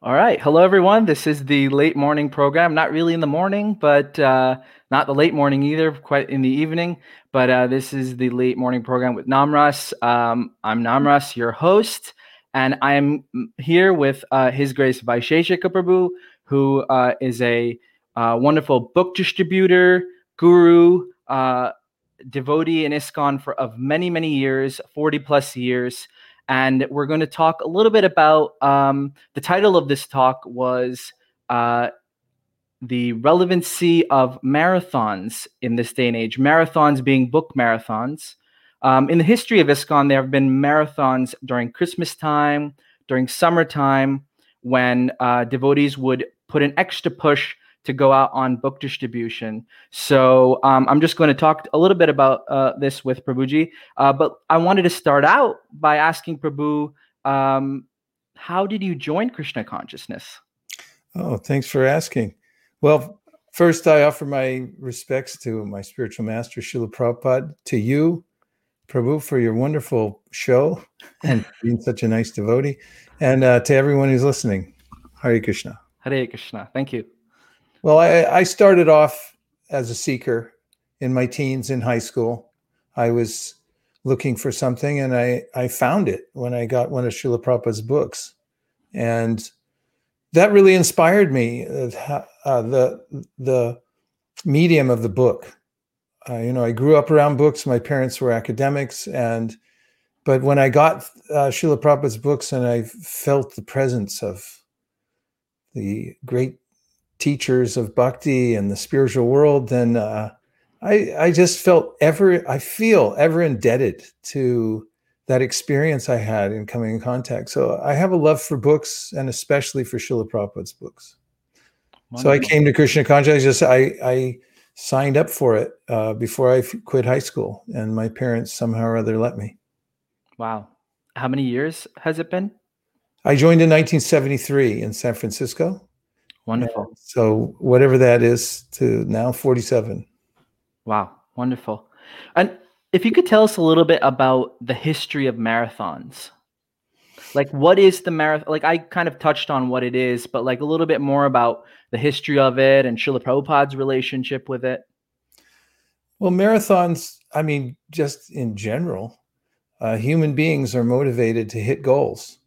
All right. Hello, everyone. This is the late morning program. Not really in the morning, but uh, not the late morning either, quite in the evening. But uh, this is the late morning program with Namras. Um, I'm Namras, your host, and I'm here with uh, His Grace Vaisesika Prabhu, who uh, is a uh, wonderful book distributor, guru, uh, devotee in ISKCON for of many, many years, 40 plus years and we're going to talk a little bit about um, the title of this talk was uh, the relevancy of marathons in this day and age marathons being book marathons. Um, in the history of ISKCON, there have been marathons during christmas time during summertime when uh, devotees would put an extra push to go out on book distribution. So um, I'm just going to talk a little bit about uh, this with Prabhuji. Uh, but I wanted to start out by asking Prabhu, um, how did you join Krishna consciousness? Oh, thanks for asking. Well, first, I offer my respects to my spiritual master, Srila Prabhupada, to you, Prabhu, for your wonderful show and being such a nice devotee, and uh, to everyone who's listening. Hare Krishna. Hare Krishna. Thank you. Well, I, I started off as a seeker in my teens in high school. I was looking for something and I, I found it when I got one of Srila Prabhupada's books. And that really inspired me, uh, uh, the, the medium of the book. Uh, you know, I grew up around books. My parents were academics. And, but when I got uh, Srila Prabhupada's books and I felt the presence of the great teachers of bhakti and the spiritual world, then uh, I, I just felt ever, I feel ever indebted to that experience I had in coming in contact. So I have a love for books and especially for Srila Prabhupada's books. Wonderful. So I came to Krishna consciousness. Just I, I signed up for it uh, before I quit high school, and my parents somehow or other let me. Wow, how many years has it been? I joined in 1973 in San Francisco, Wonderful. And so whatever that is to now 47. Wow, wonderful. And if you could tell us a little bit about the history of marathons. Like what is the marathon? Like I kind of touched on what it is, but like a little bit more about the history of it and Srila Prabhupada's relationship with it. Well, marathons, I mean, just in general, uh, human beings are motivated to hit goals.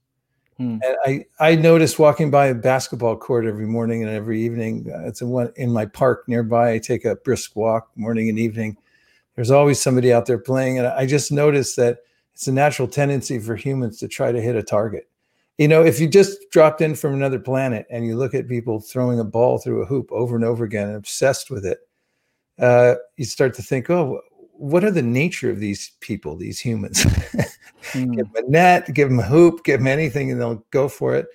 Hmm. And I, I noticed walking by a basketball court every morning and every evening. Uh, it's a one in my park nearby. I take a brisk walk morning and evening. There's always somebody out there playing, and I just noticed that it's a natural tendency for humans to try to hit a target. You know, if you just dropped in from another planet and you look at people throwing a ball through a hoop over and over again and obsessed with it, uh, you start to think, oh, what are the nature of these people, these humans? mm. Give them a net, give them a hoop, give them anything, and they'll go for it.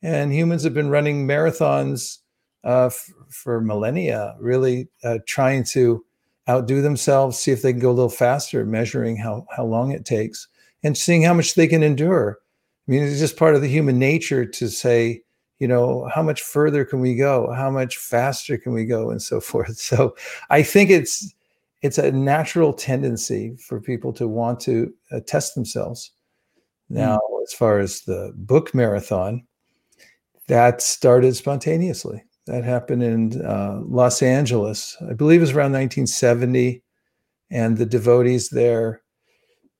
And humans have been running marathons uh, f- for millennia, really uh, trying to outdo themselves, see if they can go a little faster, measuring how how long it takes, and seeing how much they can endure. I mean, it's just part of the human nature to say, you know, how much further can we go? How much faster can we go, and so forth. So, I think it's it's a natural tendency for people to want to uh, test themselves. Hmm. Now, mm. as far as the book marathon, that started spontaneously. That happened in uh, Los Angeles, I believe it was around 1970. And the devotees there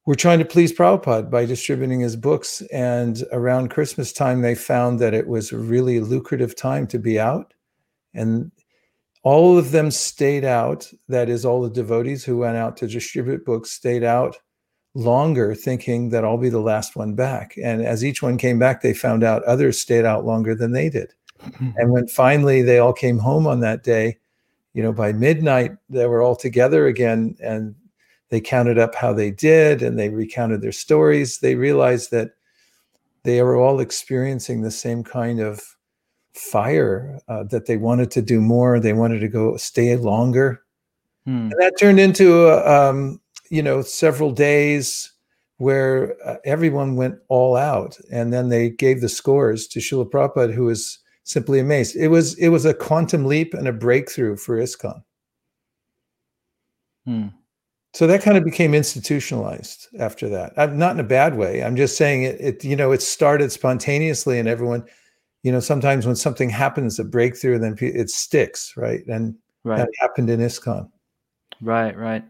were trying to please Prabhupada by distributing his books. And around Christmas time, they found that it was a really lucrative time to be out. And all of them stayed out. That is, all the devotees who went out to distribute books stayed out longer, thinking that I'll be the last one back. And as each one came back, they found out others stayed out longer than they did. Mm-hmm. And when finally they all came home on that day, you know, by midnight, they were all together again and they counted up how they did and they recounted their stories. They realized that they were all experiencing the same kind of fire uh, that they wanted to do more. They wanted to go stay longer. Hmm. And that turned into, uh, um, you know, several days where uh, everyone went all out. And then they gave the scores to Srila Prabhupada, who was simply amazed. It was, it was a quantum leap and a breakthrough for ISKCON. Hmm. So that kind of became institutionalized after that. I'm not in a bad way. I'm just saying it, it you know, it started spontaneously and everyone – you know, sometimes when something happens, a breakthrough, then it sticks, right? And right. that happened in ISKCON. Right, right.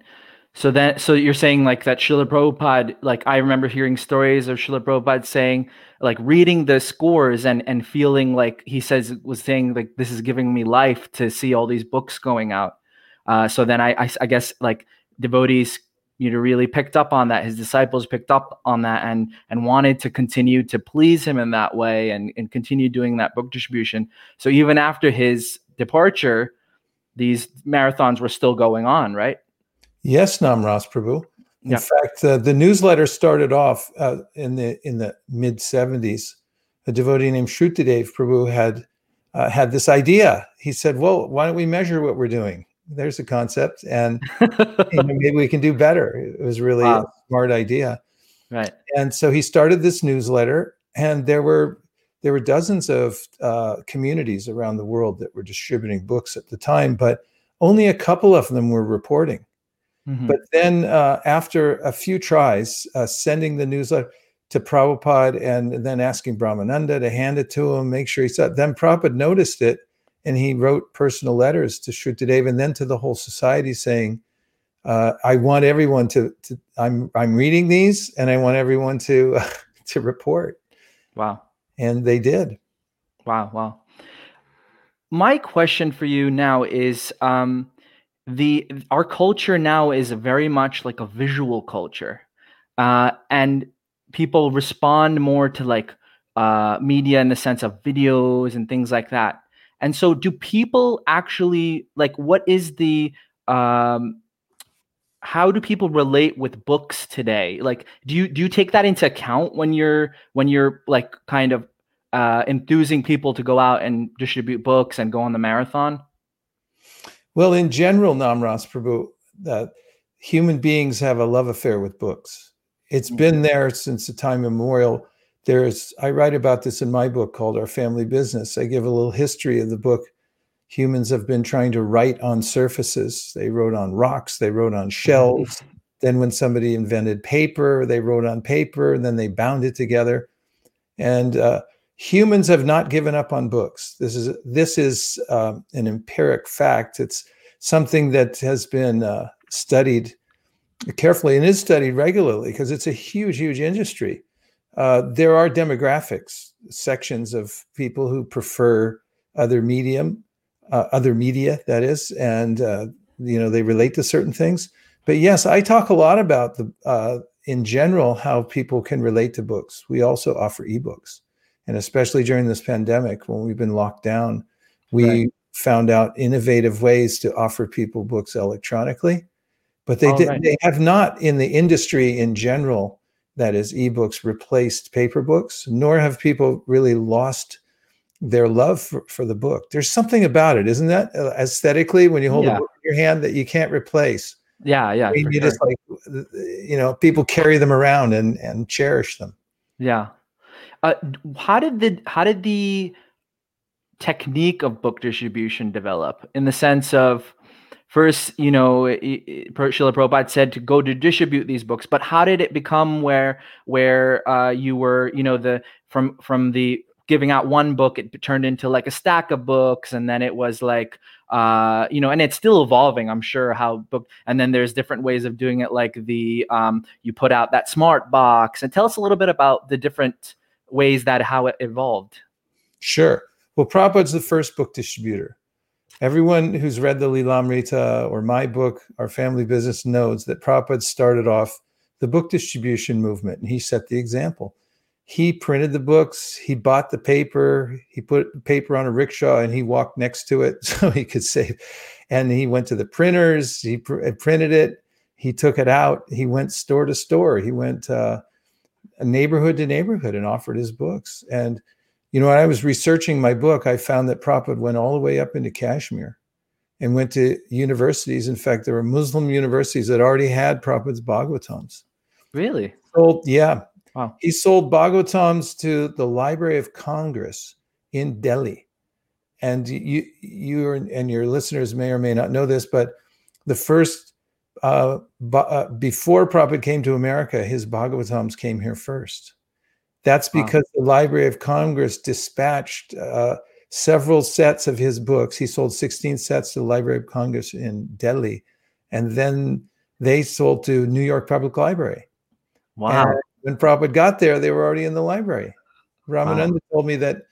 So that so you're saying like that Srila Prabhupada, like I remember hearing stories of Srila Prabhupada saying, like reading the scores and and feeling like he says was saying like this is giving me life to see all these books going out. Uh, so then I, I I guess like devotees you know really picked up on that his disciples picked up on that and and wanted to continue to please him in that way and and continue doing that book distribution so even after his departure these marathons were still going on right yes namras prabhu in yeah. fact uh, the newsletter started off uh, in the in the mid 70s a devotee named Shrutadev Prabhu had uh, had this idea. He said, "Well, why don't we measure what we're doing?" There's a concept and you know, maybe we can do better it was really wow. a smart idea right and so he started this newsletter and there were there were dozens of uh, communities around the world that were distributing books at the time but only a couple of them were reporting mm-hmm. but then uh, after a few tries uh, sending the newsletter to Prabhupada and then asking Brahmananda to hand it to him, make sure he saw it. Then Prabhupada noticed it and he wrote personal letters to Shrutadev and then to the whole society saying, uh, "I want everyone to, to, I'm I'm reading these, and I want everyone to uh, to report." Wow! And they did. Wow! Wow! My question for you now is um, the our culture now is very much like a visual culture, uh, and people respond more to like uh, media in the sense of videos and things like that. And so, do people actually like what is the um, how do people relate with books today? Like, do you do you take that into account when you're when you're like kind of uh, enthusing people to go out and distribute books and go on the marathon? Well, in general, Namras Prabhu, that human beings have a love affair with books. It's mm-hmm. been there since the time immemorial there's i write about this in my book called our family business. I give a little history of the book. Humans have been trying to write on surfaces. They wrote on rocks. They wrote on shells. Then when somebody invented paper they wrote on paper and then they bound it together. And uh, humans have not given up on books. This is this is uh, an empiric fact. It's something that has been uh, studied carefully and is studied regularly because it's a huge huge industry uh, there are demographics, sections of people who prefer other medium, uh, other media, that is, and uh, you know they relate to certain things. But yes, I talk a lot about the uh, in general how people can relate to books. We also offer ebooks, and especially during this pandemic when we've been locked down, we right. found out innovative ways to offer people books electronically. But they did, right. they have not in the industry in general that is ebooks replaced paper books nor have people really lost their love for, for the book. There's something about it isn't that uh, aesthetically when you hold yeah. a book in your hand that you can't replace? Yeah yeah I mean, you sure. just like you know people carry them around and and cherish them. Yeah. Uh, how did the how did the technique of book distribution develop? In the sense of first, you know, Srila Prabhupada said to go to distribute these books, but how did it become where where uh, you were, you know, the from from the giving out one book, it turned into like a stack of books, and then it was like, uh, you know, and it's still evolving. I'm sure how book, and then there's different ways of doing it, like the um, you put out that smart box, and tell us a little bit about the different ways that how it evolved. Sure. Well, Prabhupada's the first book distributor. Everyone who's read the Lilamrita or my book, Our Family Business, knows that Prabhupada started off the book distribution movement and he set the example. He printed the books, he bought the paper, he put paper on a rickshaw and he walked next to it so he could save. And he went to the printers, he pr- printed it, he took it out, he went store to store, he went uh, neighborhood to neighborhood and offered his books. And you know, when I was researching my book, I found that Prabhupada went all the way up into Kashmir and went to universities. In fact, there were Muslim universities that already had Prabhupada's Bhagavatams. Really? Sold, yeah. Wow. He sold Bhagavatams to the Library of Congress in Delhi. And you, you and your listeners may or may not know this, but the first, uh, uh, before Prabhupada came to America, his Bhagavatams came here first That's because wow. the Library of Congress dispatched uh, several sets of his books. He sold 16 sets to the Library of Congress in Delhi, and then they sold to New York Public Library. Wow. And when Prabhupada got there, they were already in the library. Ramananda wow. told me that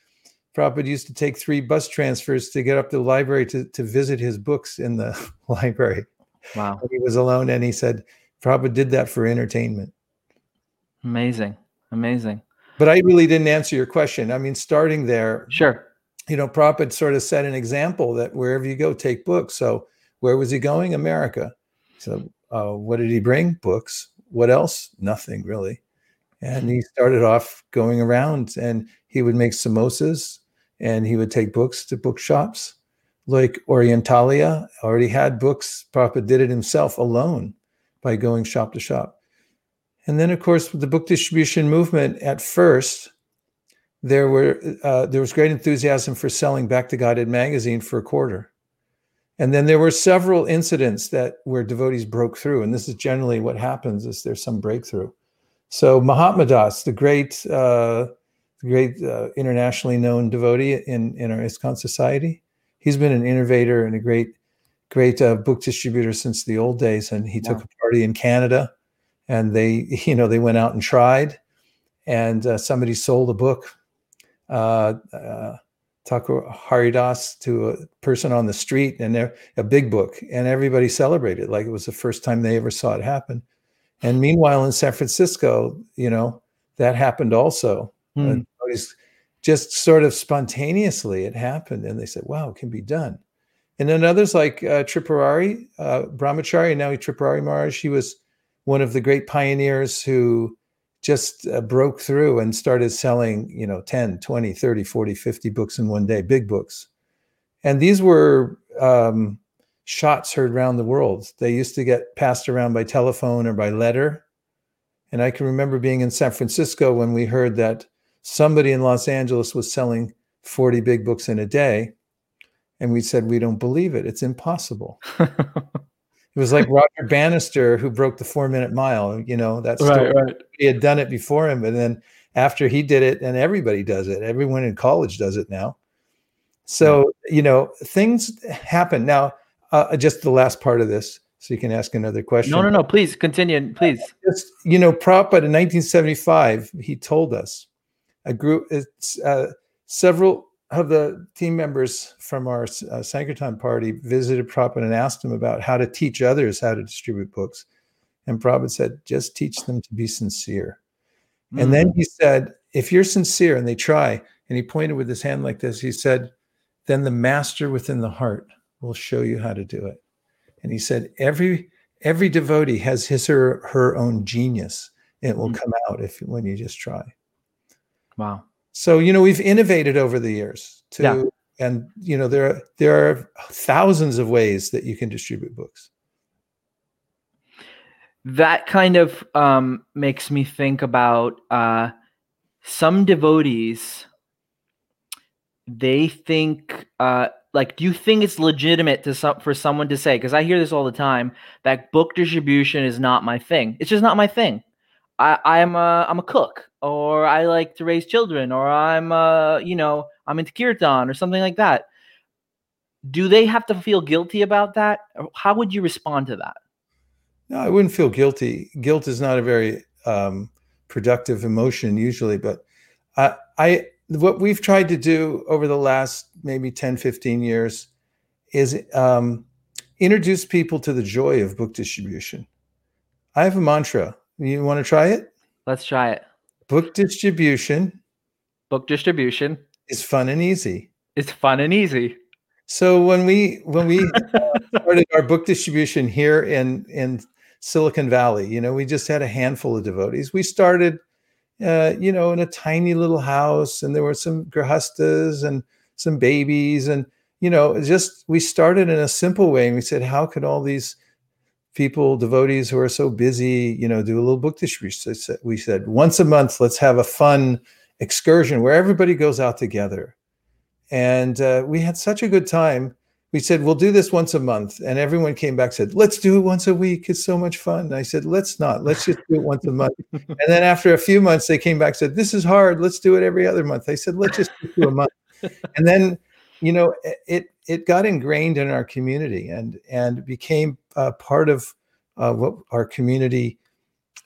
Prabhupada used to take three bus transfers to get up to the library to, to visit his books in the library. Wow. When he was alone. And he said Prabhupada did that for entertainment. Amazing. Amazing. But I really didn't answer your question. I mean, starting there. Sure. You know, Prabhupada sort of set an example that wherever you go, take books. So where was he going? America. So uh, what did he bring? Books. What else? Nothing really. And he started off going around and he would make samosas and he would take books to bookshops like Orientalia already had books. Prabhupada did it himself alone by going shop to shop. And then, of course, with the book distribution movement, at first, there were uh, there was great enthusiasm for selling Back to Godhead magazine for a quarter. And then there were several incidents that where devotees broke through, and this is generally what happens: is there's some breakthrough. So Mahatma Das, the great, uh, great uh, internationally known devotee in in our ISKCON society, he's been an innovator and a great, great uh, book distributor since the old days. And he took a party in Canada, and they, you know, they went out and tried, and uh, somebody sold a book. Uh, uh, Thakur Haridas to a person on the street and they're a big book and everybody celebrated like it was the first time they ever saw it happen. And meanwhile in San Francisco, you know, that happened also. Uh, just sort of spontaneously it happened and they said, wow, it can be done. And then others like uh, Tripurari, uh, Brahmachari, and now he Tripurari Maharaj, he was one of the great pioneers who just uh, broke through and started selling, you know, 10, 20, 30, 40, 50 books in one day, big books. And these were um, shots heard around the world. They used to get passed around by telephone or by letter. And I can remember being in San Francisco when we heard that somebody in Los Angeles was selling 40 big books in a day. And we said, we don't believe it. It's impossible. It was like Roger Bannister who broke the four minute mile. You know, that's right, right. He had done it before him, and then after he did it, and everybody does it. Everyone in college does it now. So yeah. you know, things happen. Now, uh, just the last part of this, so you can ask another question. No, no, no. Please continue. Please. Just, you know, Prabhupada in 1975, he told us a group, uh, several of the team members from our uh, Sankirtan party visited Prabhupada and asked him about how to teach others how to distribute books. And Prabhupada said, just teach them to be sincere. Mm. And then hmm. he said, if you're sincere and they try, and he pointed with his hand like this, he said, then the master within the heart will show you how to do it. And he said, every every devotee has his or her own genius. It will mm. come out if when you just try. Wow. So you know we've innovated over the years to, yeah. and you know there are, there are thousands of ways that you can distribute books. That kind of um, makes me think about uh, some devotees. They think uh, like do you think it's legitimate to some, for someone to say because i hear this all the time that book distribution is not my thing it's just not my thing I, I'm a I'm a cook, or I like to raise children, or I'm uh you know I'm into kirtan or something like that. Do they have to feel guilty about that? How would you respond to that? No, I wouldn't feel guilty. Guilt is not a very um, productive emotion usually, but I, I what we've tried to do over the last maybe 10, 15 years is um, introduce people to the joy of book distribution. I have a mantra you want to try it? Let's try it. Book distribution. Book distribution is fun and easy. It's fun and easy. So when we when we started our book distribution here in in Silicon Valley, you know, we just had a handful of devotees. We started, uh, you know, in a tiny little house, and there were some grihasthas and some babies, and you know, just we started in a simple way, and we said, how could all these people, devotees who are so busy, you know, do a little book distribution. We said once a month, let's have a fun excursion where everybody goes out together. And uh, we had such a good time. we said we'll do this once a month. And everyone came back said let's do it once a week. It's so much fun. And i said let's not. Let's just do it once a month. And then after a few months they came back said this is hard. Let's do it every other month. I said let's just do a month. And then you know it it got ingrained in our community and and became uh, part of uh, what our community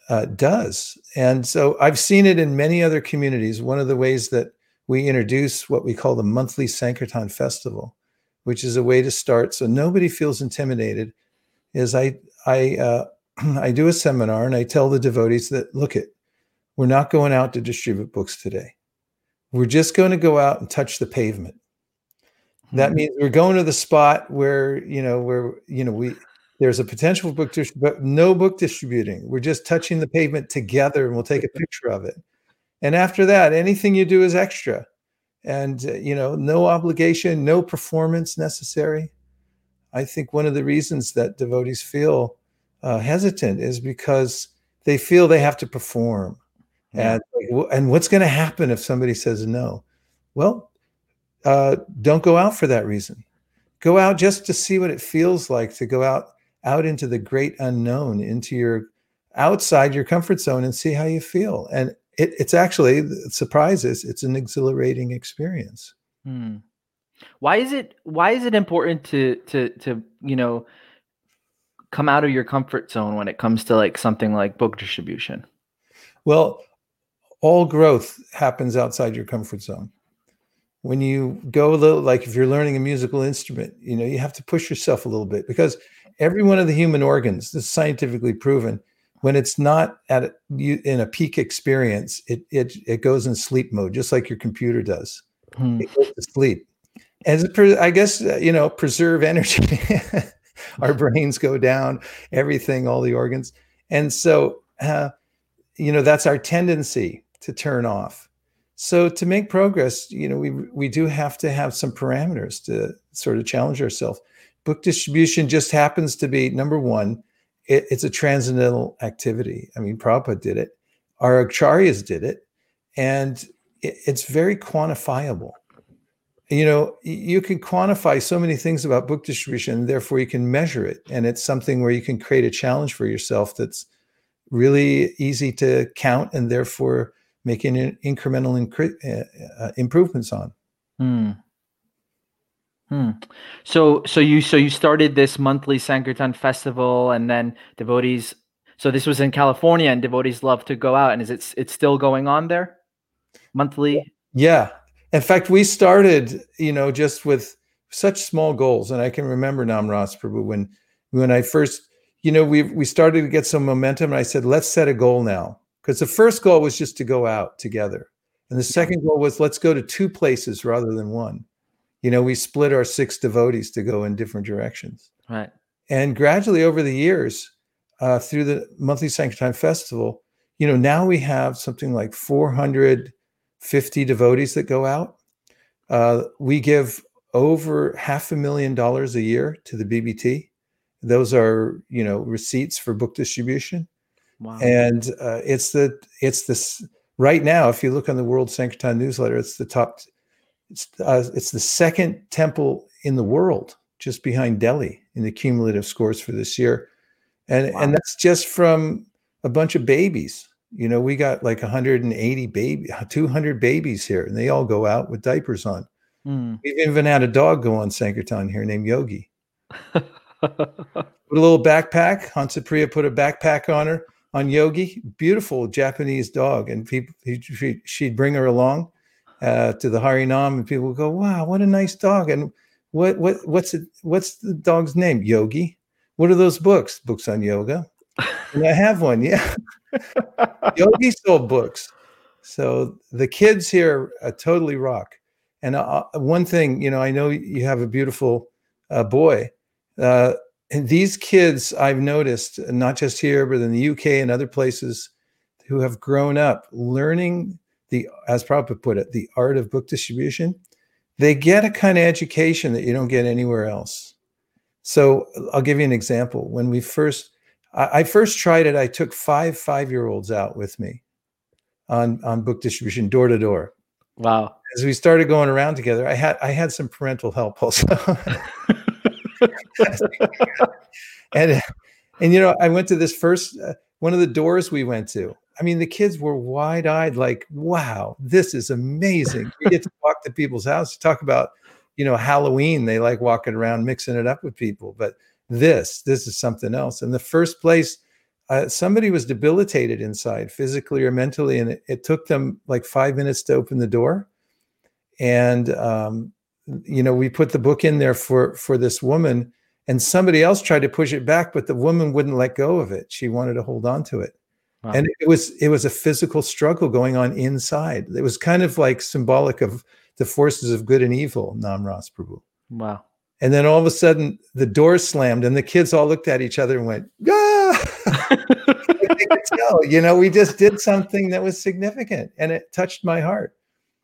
uh, does. And so i've seen it in many other communities. One of the ways that we introduce what we call the monthly sankirtan festival which is a way to start so nobody feels intimidated is i i uh, i do a seminar and i tell the devotees that look it we're not going out to distribute books today. We're just going to go out and touch the pavement. That mm-hmm. means we're going to the spot where you know where you know we there's a potential book but no book distributing. We're just touching the pavement together and we'll take a picture of it. And after that anything you do is extra. And uh, you know no obligation no performance necessary. I think one of the reasons that devotees feel uh, hesitant is because they feel they have to perform. Yeah. and and what's going to happen if somebody says no? Well uh, don't go out for that reason. Go out just to see what it feels like to go out out into the great unknown into your outside your comfort zone and see how you feel and it, it's actually surprises. It's an exhilarating experience. Hmm. Why is it? Why is it important to to to you know come out of your comfort zone when it comes to like something like book distribution? Well, all growth happens outside your comfort zone. When you go a little, like if you're learning a musical instrument, you know you have to push yourself a little bit because every one of the human organs, this is scientifically proven, when it's not at you, in a peak experience, it, it it goes in sleep mode, just like your computer does. Hmm. It goes to sleep. And I guess uh, you know, preserve energy. Our brains go down, everything, all the organs, and so uh, you know that's our tendency to turn off. So to make progress, you know, we we do have to have some parameters to sort of challenge ourselves. Book distribution just happens to be number one it, it's a transcendental activity. I mean, Prabhupada did it, our acharyas did it, and it, it's very quantifiable. You know, you can quantify so many things about book distribution, therefore you can measure it, and it's something where you can create a challenge for yourself that's really easy to count, and therefore making incremental incre- uh, improvements on. Hmm. Hmm. So so you so you started this monthly Sankirtan festival, and then devotees. So this was in California, and devotees love to go out. And is it it's still going on there, monthly? Yeah. In fact, we started, you know, just with such small goals, and I can remember Namras Prabhu when when I first, you know, we we started to get some momentum, and I said, let's set a goal now, because the first goal was just to go out together, and the second goal was let's go to two places rather than one you know, we split our six devotees to go in different directions. Right. And gradually over the years, uh, through the monthly Sankirtan Festival, you know, now we have something like 450 devotees that go out. Uh, we give over half a million dollars a year to the BBT. Those are, you know, receipts for book distribution. Wow. And uh, it's the it's this right now. If you look on the World Sankirtan newsletter, it's the top it's, uh, it's the second temple in the world, just behind Delhi in the cumulative scores for this year, and wow. and that's just from a bunch of babies. You know, we got like 180 baby, 200 babies here, and they all go out with diapers on. Mm. We've even had a dog go on Sankirtan here named Yogi. put a little backpack. Hansapriya put a backpack on her on Yogi. Beautiful Japanese dog, and people, he, she'd bring her along uh, to the Harinam, and people go, "Wow, what a nice dog!" And what what what's it? What's the dog's name? Yogi. What are those books? Books on yoga. and I have one. Yeah, Yogi sold books. So the kids here uh, totally rock. And uh, uh, one thing, you know, I know you have a beautiful uh, boy. Uh, and these kids, I've noticed, not just here, but in the UK and other places, who have grown up learning the as Prabhupada put it, the art of book distribution, they get a kind of education that you don't get anywhere else. So I'll give you an example. When we first, I, I first tried it, I took five five-year-olds out with me on on book distribution, door to door. Wow. As we started going around together, I had I had some parental help also. and and you know, I went to this first uh, one of the doors we went to. I mean, the kids were wide eyed, like, "Wow, this is amazing!" We get to walk to people's houses. Talk about, you know, Halloween. They like walking around, mixing it up with people. But this, this is something else. And the first place, uh, somebody was debilitated inside, physically or mentally, and it, it, took them like five minutes to open the door. And um, you know, we put the book in there for for this woman and somebody else tried to push it back but the woman wouldn't let go of it. She wanted to hold on to it. Wow. and it was it was a physical struggle going on inside. It was kind of like symbolic of the forces of good and evil namras prabhu. Wow. And then all of a sudden the door slammed and the kids all looked at each other and went ah! you know we just did something that was significant and it touched my heart.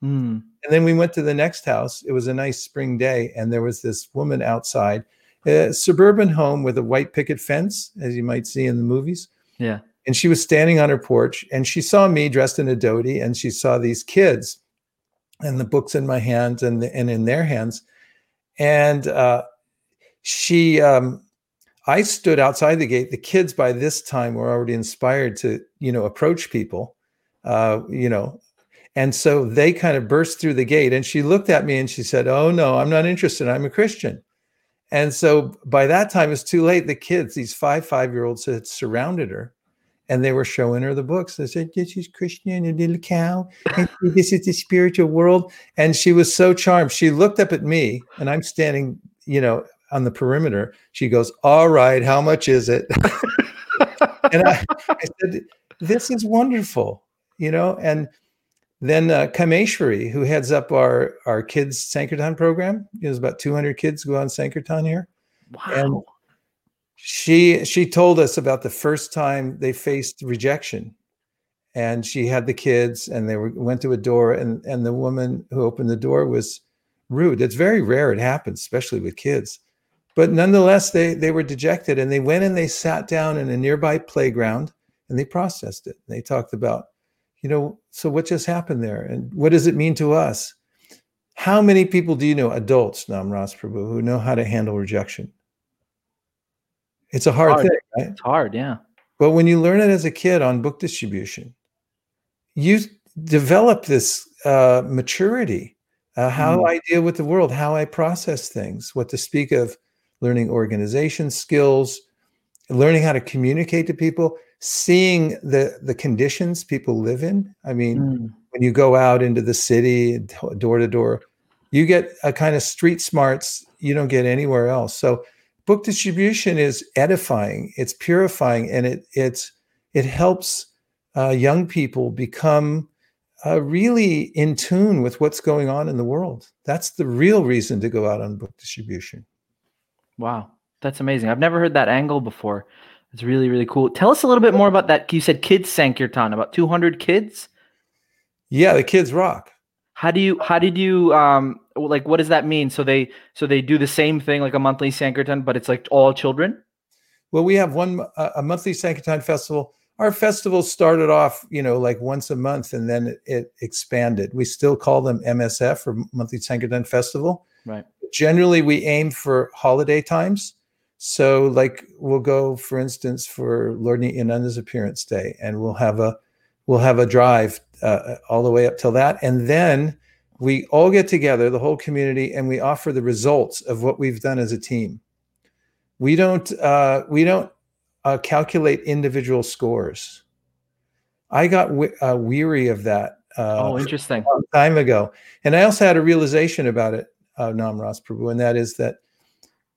Mm. and then we went to the next house. It was a nice spring day and there was this woman outside a suburban home with a white picket fence, as you might see in the movies. Yeah. And she was standing on her porch and she saw me dressed in a dhoti and she saw these kids and the books in my hands and, the, and in their hands. And uh, she, um, I stood outside the gate. The kids by this time were already inspired to, you know, approach people, uh, you know, and so they kind of burst through the gate. And she looked at me and she said, "Oh no, I'm not interested. I'm a Christian." And so by that time, it's too late. The kids, these five five year olds, had surrounded her and they were showing her the books. They said, This is Christian, a little cow. And this is the spiritual world. And she was so charmed. She looked up at me and I'm standing, you know, on the perimeter. She goes, All right, how much is it? and I, I said, This is wonderful, you know, and then uh, Kameshwari, who heads up our our kids Sankirtan program, there's about 200 kids go on Sankirtan here. Wow. And she she told us about the first time they faced rejection, and she had the kids, and they were, went to a door, and and the woman who opened the door was rude. It's very rare it happens, especially with kids. But nonetheless, they they were dejected, and they went and they sat down in a nearby playground, and they processed it. They talked about you know, so what just happened there? And what does it mean to us? How many people do you know, adults, Namras Prabhu, who know how to handle rejection? It's a hard, hard. thing, right? It's hard, yeah. But when you learn it as a kid on book distribution, you develop this uh, maturity, uh, how mm. I deal with the world, how I process things, what to speak of learning organization skills, learning how to communicate to people seeing the the conditions people live in i mean mm. when you go out into the city door to door you get a kind of street smarts you don't get anywhere else. So book distribution is edifying it's purifying and it it's it helps uh, young people become uh, really in tune with what's going on in the world. That's the real reason to go out on book distribution. Wow that's amazing. I've never heard that angle before it's really, really cool. Tell us a little bit more about that. You said kids Sankirtan, about 200 kids? Yeah, the kids rock. How do you, how did you, um, like, what does that mean? So they, so they do the same thing like a monthly Sankirtan, but it's like all children? Well, we have one, uh, a monthly Sankirtan festival. Our festival started off, you know, like once a month and then it, it expanded. We still call them MSF or monthly Sankirtan festival. Right. Generally, we aim for holiday times so, like, we'll go, for instance, for Lord Nityananda's appearance day, and we'll have a we'll have a drive uh, all the way up till that, and then we all get together, the whole community, and we offer the results of what we've done as a team. We don't uh, we don't uh, calculate individual scores. I got w- uh, weary of that. Uh, oh, interesting. time ago, and I also had a realization about it, uh, Namras Prabhu, and that is that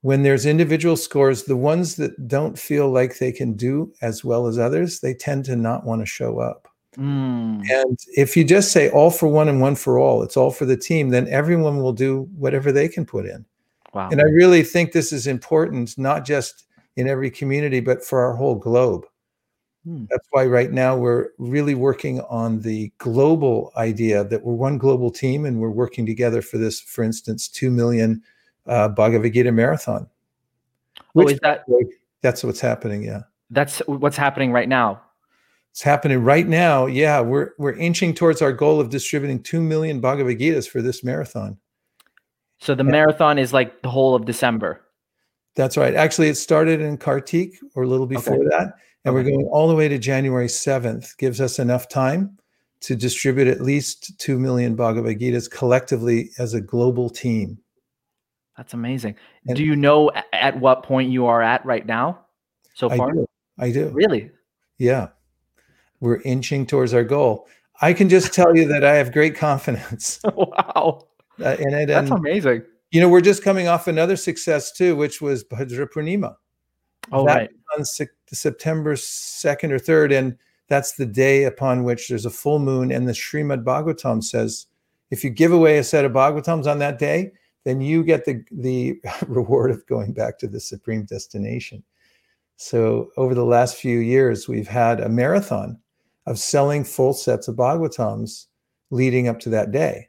when there's individual scores, the ones that don't feel like they can do as well as others, they tend to not want to show up. Mm. And if you just say all for one and one for all, it's all for the team, then everyone will do whatever they can put in. Wow. And I really think this is important, not just in every community, but for our whole globe. Hmm. That's why right now we're really working on the global idea that we're one global team and we're working together for this, for instance, 2 million uh, Bhagavad Gita marathon. Oh, is that that's what's happening? Yeah, that's what's happening right now. It's happening right now. Yeah, we're we're inching towards our goal of distributing two million Bhagavad Gitas for this marathon. So the marathon is like the whole of December. That's right. Actually, it started in Kartik or a little before okay. that. And okay. we're going all the way to January 7th. Gives us enough time to distribute at least 2 million Bhagavad Gitas collectively as a global team. That's amazing. And do you know at what point you are at right now so far? I do. I do. Really? Yeah. We're inching towards our goal. I can just tell you that I have great confidence. wow. Uh, in it. That's and, amazing. You know, we're just coming off another success too, which was Bhadra Purnima. Oh, that right. On September 2nd or 3rd. And that's the day upon which there's a full moon. And the Srimad Bhagavatam says, if you give away a set of Bhagavatams on that day, then you get the, the reward of going back to the supreme destination. So over the last few years, we've had a marathon of selling full sets of Bhagavatams leading up to that day.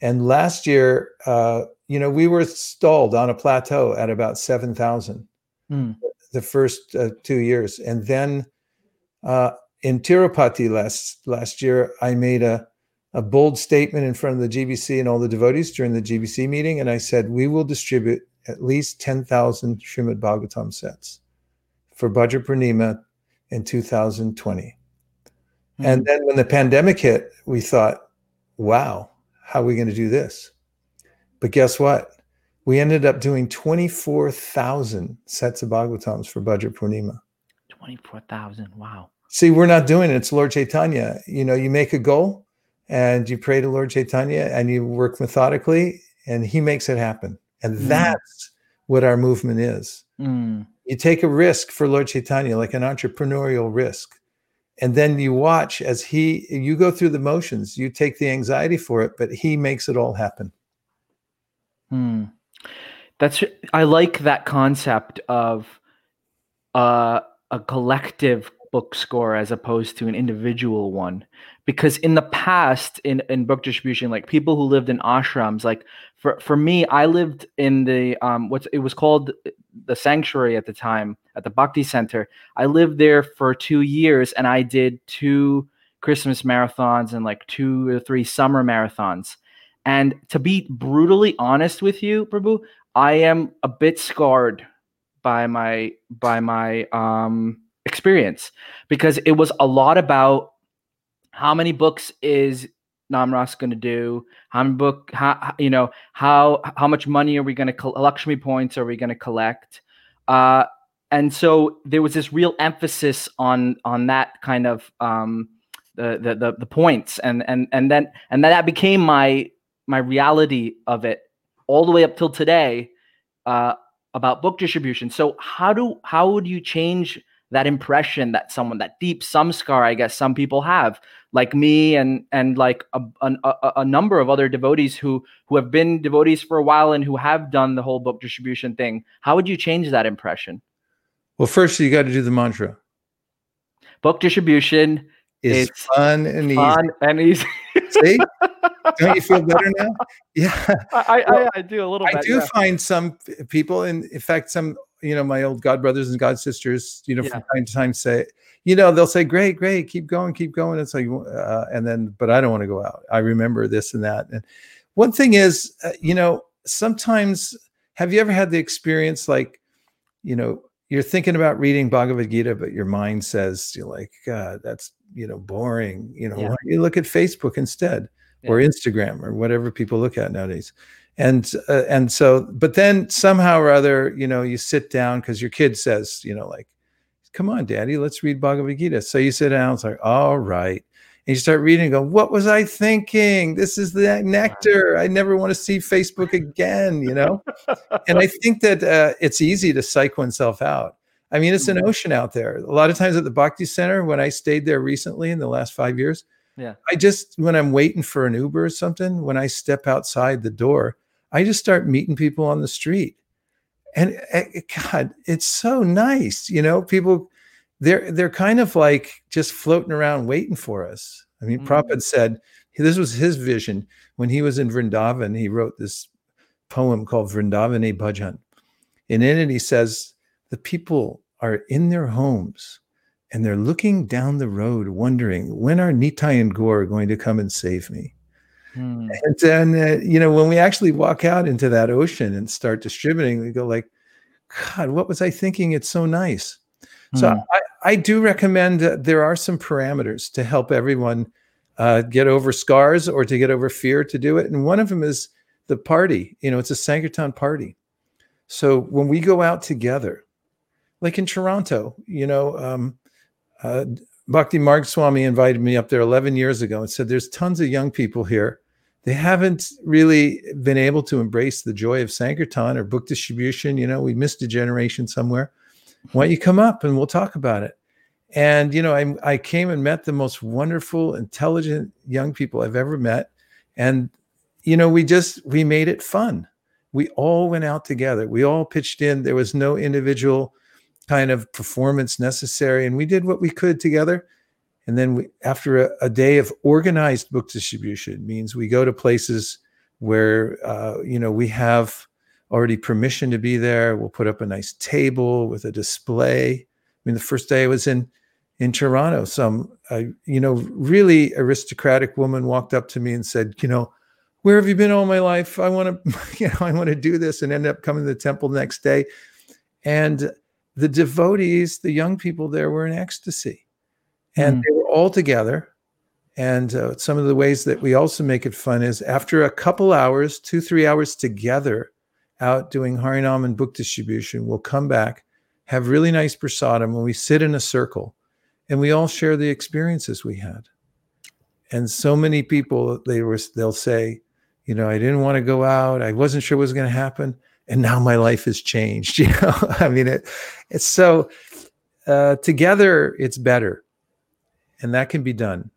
And last year, uh, you know, we were stalled on a plateau at about 7,000 mm. the first uh, two years. And then uh, in Tirupati last, last year, I made a, a bold statement in front of the GBC and all the devotees during the GBC meeting. And I said, we will distribute at least 10,000 Srimad Bhagavatam sets for Bhadra Purnima in 2020. Mm-hmm. And then when the pandemic hit, we thought, wow, how are we going to do this? But guess what? We ended up doing 24,000 sets of Bhagavatams for Bhadra Purnima. 24,000. Wow. See, we're not doing it. It's Lord Chaitanya. You know, you make a goal and you pray to Lord Chaitanya and you work methodically and he makes it happen. And mm. that's what our movement is. Mm. You take a risk for Lord Chaitanya, like an entrepreneurial risk. And then you watch as he, you go through the motions, you take the anxiety for it, but he makes it all happen. Hmm. That's, I like that concept of uh, a collective book score as opposed to an individual one because in the past in, in book distribution like people who lived in ashrams like for for me i lived in the um what's it was called the sanctuary at the time at the bhakti center. I lived there for two years and i did two christmas marathons and like two or three summer marathons. And to be brutally honest with you prabhu i am a bit scarred by my by my um experience because it was a lot about how many books is Namras going to do? How many book? How you know how how much money are we going to collect? Lakshmi points are we going to collect? Uh, and so there was this real emphasis on on that kind of um, the, the the the points, and and and then and that became my my reality of it all the way up till today uh, about book distribution. So how do how would you change that impression that someone that deep some scar i guess some people have like me and and like a, a, a, number of other devotees who who have been devotees for a while and who have done the whole book distribution thing. How would you change that impression? Well first you got to do the mantra. Book distribution is fun and fun easy. and easy. See? Don't you feel better now? Yeah. I i, I do a little i bit, do yeah. find some people and in fact some you know, my old god brothers and god sisters, you know, yeah. from time to time say, you know, they'll say, great, great, keep going, keep going. It's like, uh, and then, but I don't want to go out. I remember this and that. And one thing is, uh, you know, sometimes have you ever had the experience like, you know, you're thinking about reading Bhagavad Gita, but your mind says, you're like, God, that's, you know, boring. You know, yeah. you look at Facebook instead yeah. or Instagram or whatever people look at nowadays and uh, and so but then somehow or other you know you sit down because your kid says you know like come on daddy let's read bhagavad gita. So you sit down it's like all right. And you start reading and go what was i thinking? This is the nectar. I never want to see facebook again you know? And i think that uh, it's easy to psych oneself out. I mean it's an mm-hmm. ocean out there. A lot of times at the bhakti center when i stayed there recently in the last five years yeah. I just when i'm waiting for an uber or something when i step outside the door I just start meeting people on the street. And uh, God, it's so nice. You know, people they're they're kind of like just floating around waiting for us. I mean, mm-hmm. Prabhupada said this was his vision when he was in Vrindavan. He wrote this poem called Vrindavani Bhajan. And in it, he says, the people are in their homes and they're looking down the road, wondering when are Nitai and Gaur going to come and save me? Hmm. And then, uh, you know, when we actually walk out into that ocean and start distributing, we go like, God, what was I thinking? It's so nice. Mm. So hmm. I, I do recommend that there are some parameters to help everyone uh, get over scars or to get over fear to do it. And one of them is the party. You know, it's a Sankirtan party. So when we go out together, like in Toronto, you know, um, uh, Bhakti Marg Swami invited me up there 11 years ago and said, There's tons of young people here. They haven't really been able to embrace the joy of Sankirtan or book distribution. You know, we missed a generation somewhere. Why don't you come up and we'll talk about it? And, you know, I, I came and met the most wonderful, intelligent young people I've ever met. And, you know, we just, we made it fun. We all went out together. We all pitched in. There was no individual kind of performance necessary. And we did what we could together. And then we, after a, a day of organized book distribution means we go to places where, uh, you know, we have already permission to be there. We'll put up a nice table with a display. I mean, the first day I was in in Toronto, some uh, you know really aristocratic woman walked up to me and said, you know, where have you been all my life? I want to, you know, I want to do this, and end up coming to the temple the next day. And the devotees, the young people there were in ecstasy. And mm. they were all together. And uh, some of the ways that we also make it fun is after a couple hours, two, three hours together out doing Harinam and book distribution, we'll come back, have really nice prasadam, and we sit in a circle and we all share the experiences we had. And so many people, they were, they'll say, you know, I didn't want to go out. I wasn't sure what was going to happen and now my life has changed you know i mean it it's so uh, together it's better and that can be done.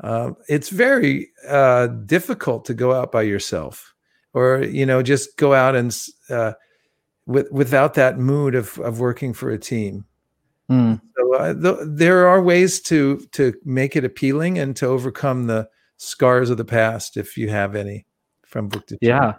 Uh, it's very uh, difficult to go out by yourself or you know just go out and uh, with, without that mood of, of working for a team. Mm. so uh, th- there are ways to to make it appealing and to overcome the scars of the past if you have any from book to yeah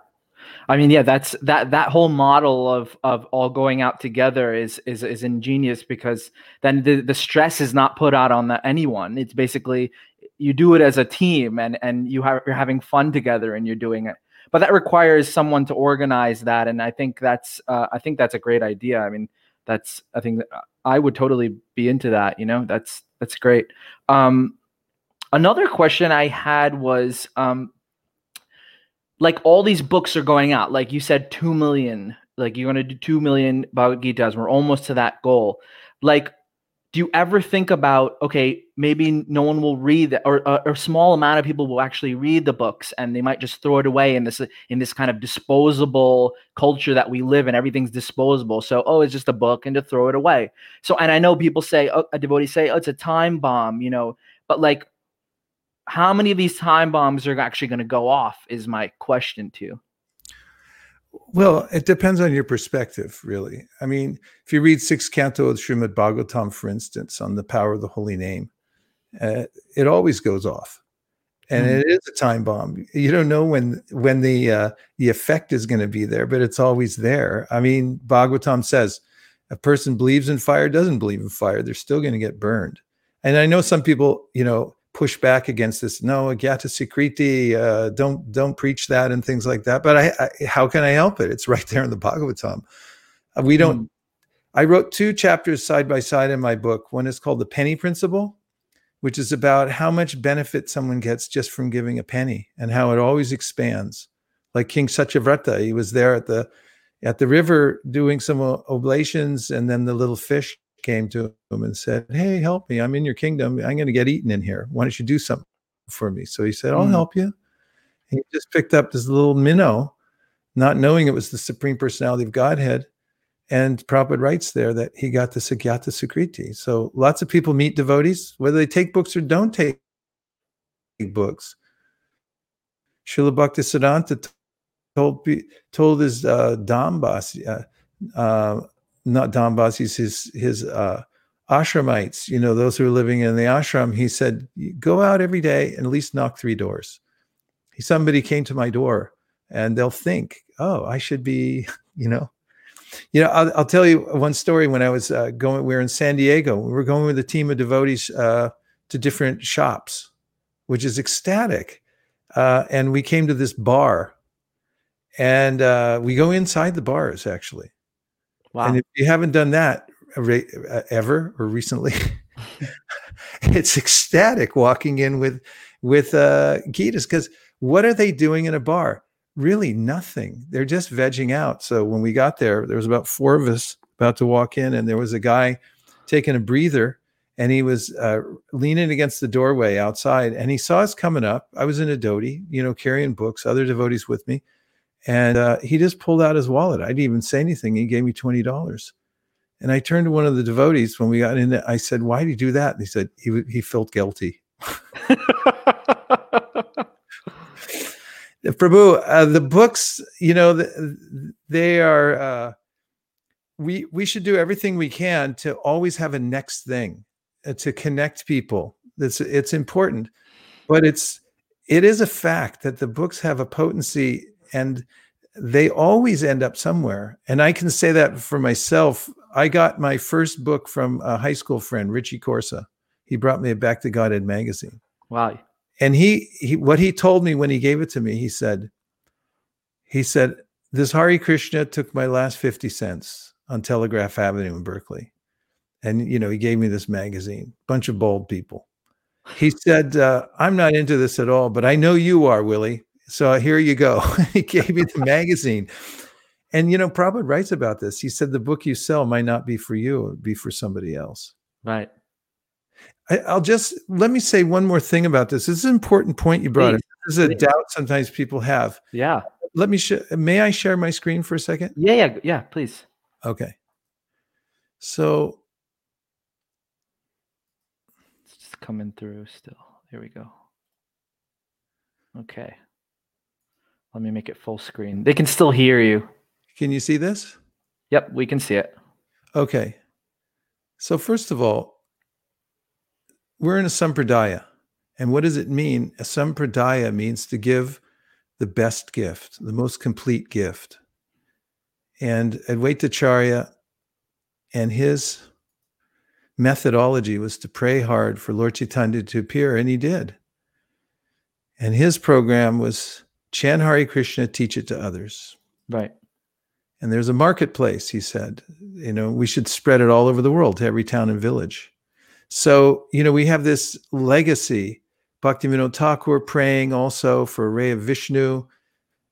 I mean, yeah, that's that that whole model of of all going out together is is is ingenious because then the the stress is not put out on the, anyone. It's basically you do it as a team and and you have you're having fun together and you're doing it. But that requires someone to organize that, and I think that's uh, I think that's a great idea. I mean, that's I think I would totally be into that. You know, that's that's great. Um, another question I had was um, like all these books are going out. Like you said, two million. Like you're gonna do two million Bhagavad Gita's. We're almost to that goal. Like, do you ever think about okay, maybe no one will read that, or, a small amount of people will actually read the books, and they might just throw it away in this in this kind of disposable culture that we live in. Everything's disposable. So oh, it's just a book, and to throw it away. So and I know people say, oh, a devotee say, oh, it's a time bomb, you know, but like how many of these time bombs are actually going to go off is my question to you. Well it depends on your perspective really. I mean if you read sixth canto of Srimad Bhagavatam for instance on the power of the holy name uh, it always goes off. And mm. it is a time bomb. You don't know when when the uh, the effect is going to be there but it's always there. I mean bhagavatam says a person believes in fire doesn't believe in fire they're still going to get burned. And i know some people you know push back against this. No, Agyata Sukriti, uh, don't don't preach that and things like that. But I, I, how can I help it? It's right there in the Bhagavatam. Uh, we don't. Mm. I wrote two chapters side by side in my book. One is called the penny principle, which is about how much benefit someone gets just from giving a penny and how it always expands. Like King Satyavrata, he was there at the at the river doing some oblations, and then the little fish came to him and said, Hey, help me. I'm in your kingdom. I'm going to get eaten in here. Why don't you do something for me? So he said, I'll mm. help you. And he just picked up this little minnow, not knowing it was the Supreme Personality of Godhead. And Prabhupada writes there that he got the Sakyata Sukriti. So lots of people meet devotees, whether they take books or don't take books. Srila Bhakti Siddhanta told, told his uh, Dambas, uh, uh, not Dambas, he's his his uh, ashramites, you know, those who are living in the ashram. He said, go out every day and at least knock three doors. Somebody came to my door, and they'll think, oh, I should be, you know, you know. I'll, I'll tell you one story. When I was uh, going, we were in San Diego. We were going with a team of devotees uh, to different shops, which is ecstatic. Uh, and we came to this bar, and uh, we go inside the bars actually Wow. And if you haven't done that uh, ever or recently, it's ecstatic walking in with with uh, Gitas because what are they doing in a bar? Really nothing. They're just vegging out. So when we got there, there was about four of us about to walk in, and there was a guy taking a breather, and he was uh, leaning against the doorway outside, and he saw us coming up. I was in a dhoti, you know, carrying books, other devotees with me, and uh, he just pulled out his wallet. I didn't even say anything. He gave me twenty dollars. And I turned to one of the devotees when we got in. I said, "Why did he do that?" And he said, "He he felt guilty." Prabhu, uh, the books, you know, they are. Uh, we we should do everything we can to always have a next thing uh, to connect people. It's it's important, but it's it is a fact that the books have a potency and they always end up somewhere. And I can say that for myself. I got my first book from a high school friend, Richie Corsa. He brought me a Back to Godhead magazine. Wow and he, he what he told me when he gave it to me he said he said this Hare Krishna took my last 50 cents on Telegraph Avenue in Berkeley. And, you know, he gave me this magazine, bunch of bold people. He said, uh, I'm not into this at all, but I know you are, Willie. So uh, here you go. he gave me the magazine. And, you know, Prabhupada writes about this. He said, the book you sell might not be for you, it would be for somebody else. Right. I, will just let me say one more thing about this. This is an important point you brought please, up. This is a please. doubt sometimes people have. Yeah. Let me. Sh- may I share my screen for a second? Yeah, yeah, yeah. Please. Okay. So. It's just coming through still. Here we go. Okay. Let me make it full screen. They can still hear you. Can you see this? Yep, we can see it. Okay. So first of all, we're in a sampradaya. And what does it mean? A sampradaya means to give the best gift, the most complete gift. And Advaitacharya and his methodology was to pray hard for Lord Chaitanya to appear, and he did. And his program was chant Hare Krishna, teach it to others. Right. And there's a marketplace, he said. You know, we should spread it all over the world to every town and village. So, you know, we have this legacy. Bhaktivinoda Thakur praying also for Ray of Vishnu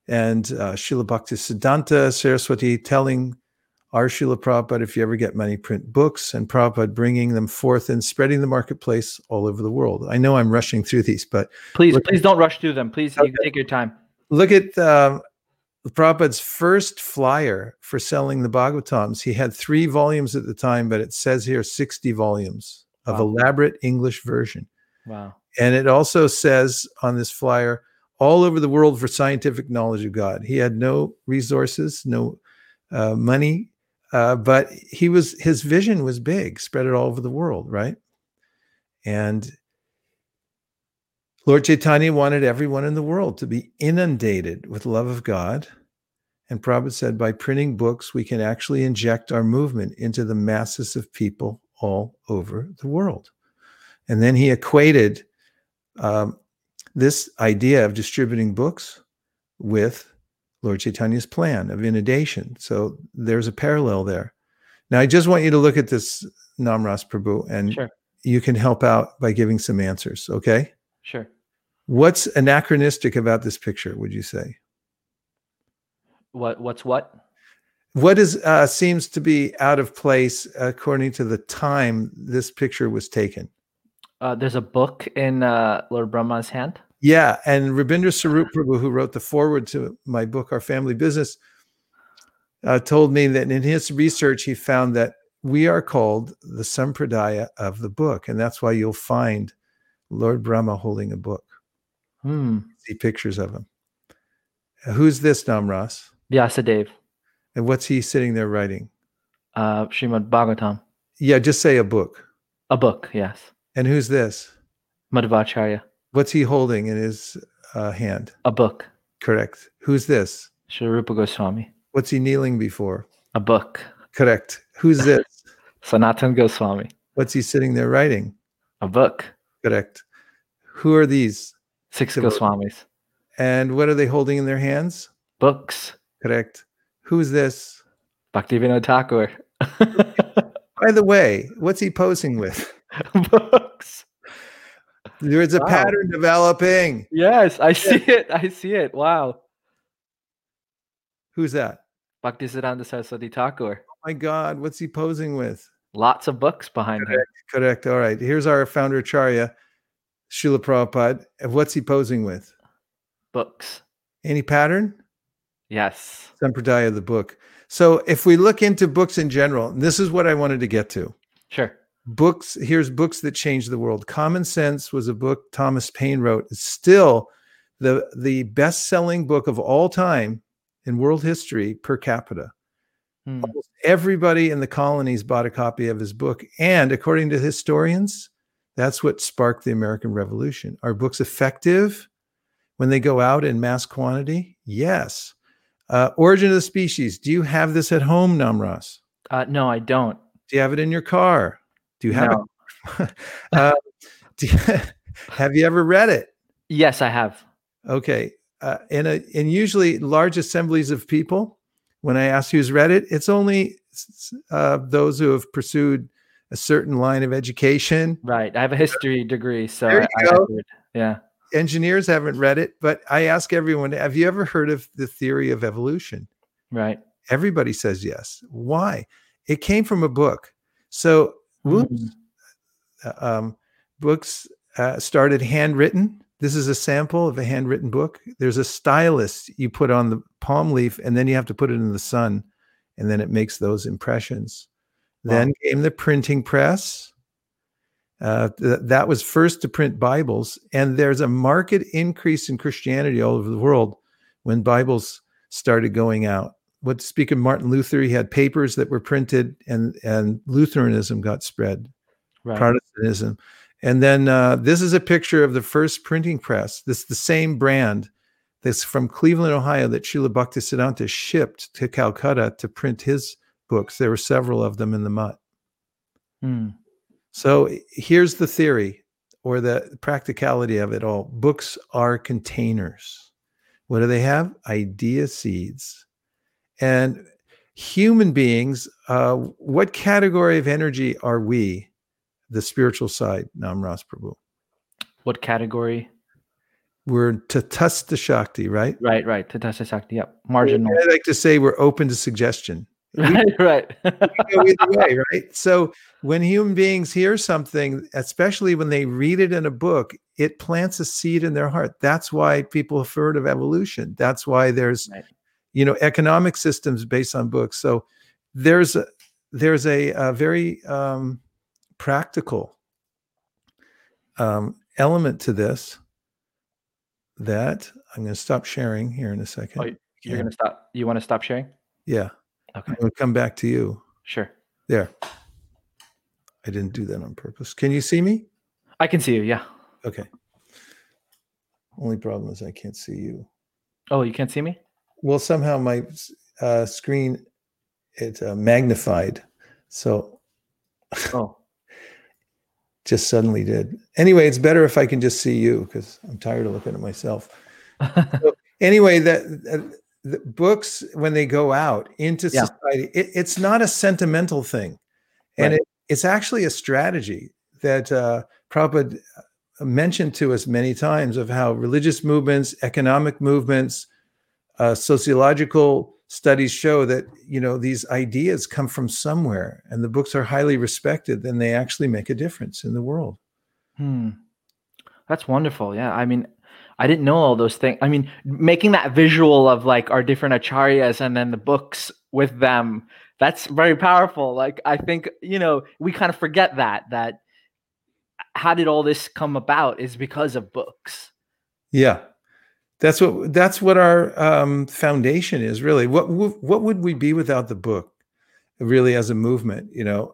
and uh, Srila Bhakti Siddhanta Saraswati telling our Srila Prabhupada, if you ever get money, print books, and Prabhupada bringing them forth and spreading the marketplace all over the world. I know I'm rushing through these, but please, look, please don't rush through them. Please okay. take your time. Look at um, Prabhupada's first flyer for selling the Bhagavatams. He had three volumes at the time, but it says here 60 volumes of wow. elaborate English version. Wow. And it also says on this flyer, all over the world for scientific knowledge of God. He had no resources, no uh, money, uh, but he was his vision was big, spread it all over the world, right? And Lord Chaitanya wanted everyone in the world to be inundated with love of God. And Prabhupada said, by printing books, we can actually inject our movement into the masses of people all over the world. And then he equated um, this idea of distributing books with Lord Chaitanya's plan of inundation. So there's a parallel there. Now, I just want you to look at this Namras Prabhu and sure. you can help out by giving some answers. Okay. Sure. What's anachronistic about this picture, would you say? What what's what? What is uh, seems to be out of place according to the time this picture was taken? Uh, there's a book in uh, Lord Brahma's hand. Yeah, and Rabindra Sarup Prabhu, who wrote the foreword to my book, Our Family Business, uh, told me that in his research he found that we are called the sampradaya of the book, and that's why you'll find Lord Brahma holding a book. Hmm. See pictures of him. Who's this, Namras? Vyasadeva. And what's he sitting there writing? Uh, Srimad Bhagavatam. Yeah, just say a book. A book, yes. And who's this? Madhvacharya. What's he holding in his uh, hand? A book. Correct. Who's this? Rupa Goswami. What's he kneeling before? A book. Correct. Who's this? Sanatan Goswami. What's he sitting there writing? A book. Correct. Who are these? Six Goswamis. And what are they holding in their hands? Books. Correct. Who's this? Bhaktivinoda Thakur. By the way, what's he posing with? Books. There is a Wow. pattern developing. Yes, I see it. I see it. Wow. Who's that? Bhaktisiddhanta Saraswati Thakur. Oh my God, what's he posing with? Lots of books behind him. Correct. All right. Here's our founder Acharya, Srila Prabhupada. What's he posing with? Books. Any pattern? Yes. Sampradaya, the book. So if we look into books in general, and this is what I wanted to get to. Sure. Books, here's books that changed the world. Common Sense was a book Thomas Paine wrote. It's still the, the best-selling book of all time in world history per capita. Hmm. Almost everybody in the colonies bought a copy of his book. And according to historians, that's what sparked the American Revolution. Are books effective when they go out in mass quantity? Yes. Uh, Origin of the Species. Do you have this at home, Namras? Uh, no, I don't. Do you have it in your car? Do you have No. it? uh, you- have you ever read it? Yes, I have. Okay. Uh, in a in usually large assemblies of people, when I ask who's read it, it's only uh, those who have pursued a certain line of education. Right. I have a history degree, so There you I go. would- yeah. Engineers haven't read it, but I ask everyone, have you ever heard of the theory of evolution? Right. Everybody says yes. Why? It came from a book. So, Mm. uh, um, books uh, started handwritten. This is a sample of a handwritten book. There's a stylus you put on the palm leaf, and then you have to put it in the sun, and then it makes those impressions. Then came the printing press. Uh, th- that was first to print Bibles, and there's a marked increase in Christianity all over the world when Bibles started going out. What to speak of Martin Luther, he had papers that were printed, and and Lutheranism got spread. Right. Protestantism. And then uh, this is a picture of the first printing press. This is the same brand that's from Cleveland, Ohio, that Srila Bhaktisiddhanta shipped to Calcutta to print his books. There were several of them in the mutt. Hmm. So here's the theory or the practicality of it all books are containers. What do they have? Idea seeds. And human beings, uh, what category of energy are we? The spiritual side, Namras Prabhu. What category? We're Tatastha Shakti, right? Right, right. Tatasa Shakti. Yep. Marginal. I like to say we're open to suggestion. Right, right. go either way, right? So when human beings hear something, especially when they read it in a book, it plants a seed in their heart. That's why people have heard of evolution. That's why there's, Right. you know, economic systems based on books. So there's a there's a, a very um, practical um, element to this that I'm going to stop sharing here in a second. Oh, You're gonna stop. You want to stop sharing? yeah, Okay. I'm going to come back to you. Sure. There. I didn't do that on purpose. Can you see me? I can see you. Yeah. Okay. Only problem is I can't see you. Oh, you can't see me? Well, somehow my uh, screen it uh, magnified, so Oh. just suddenly did. Anyway, it's better if I can just see you because I'm tired of looking at myself. Anyway, that uh, the books when they go out into Yeah. society, it, it's not a sentimental thing, and Right. it, it's actually a strategy that uh, Prabhupada mentioned to us many times of how religious movements, economic movements, uh, sociological studies show that you know these ideas come from somewhere, and the books are highly respected, and they actually make a difference in the world. Hmm. That's wonderful. Yeah. I mean, I didn't know all those things. I mean, making that visual of like our different acharyas and then the books with them, that's very powerful. Like, I think, you know, we kind of forget that, that how did all this come about is because of books. Yeah, that's what that's what our um, foundation is really. What what would we be without the book? Really, as a movement, you know.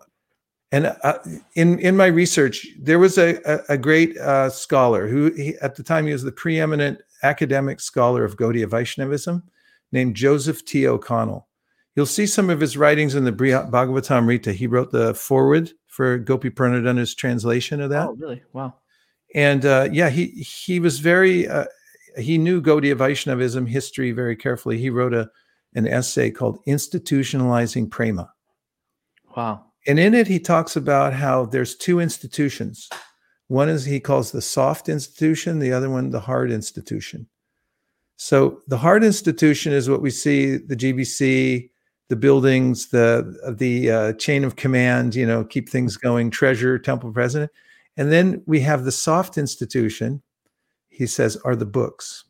And uh, in in my research, there was a a, a great uh, scholar who he, at the time he was the preeminent academic scholar of Gaudiya Vaishnavism, named Joseph T. O'Connell. You'll see some of his writings in the Bhagavatamrita. He wrote the foreword for Gopiparanadhana's translation of that Oh, really? Wow. and uh, yeah, he he was very uh, he knew Gaudiya Vaishnavism history very carefully. He wrote a an essay called Institutionalizing Prema. Wow. And in it, he talks about how there's two institutions. One is he calls the soft institution, the other one, the hard institution. So the hard institution is what we see the GBC, the buildings, the the uh, chain of command, you know, keep things going, treasurer, temple president. And then we have the soft institution, he says, are the books.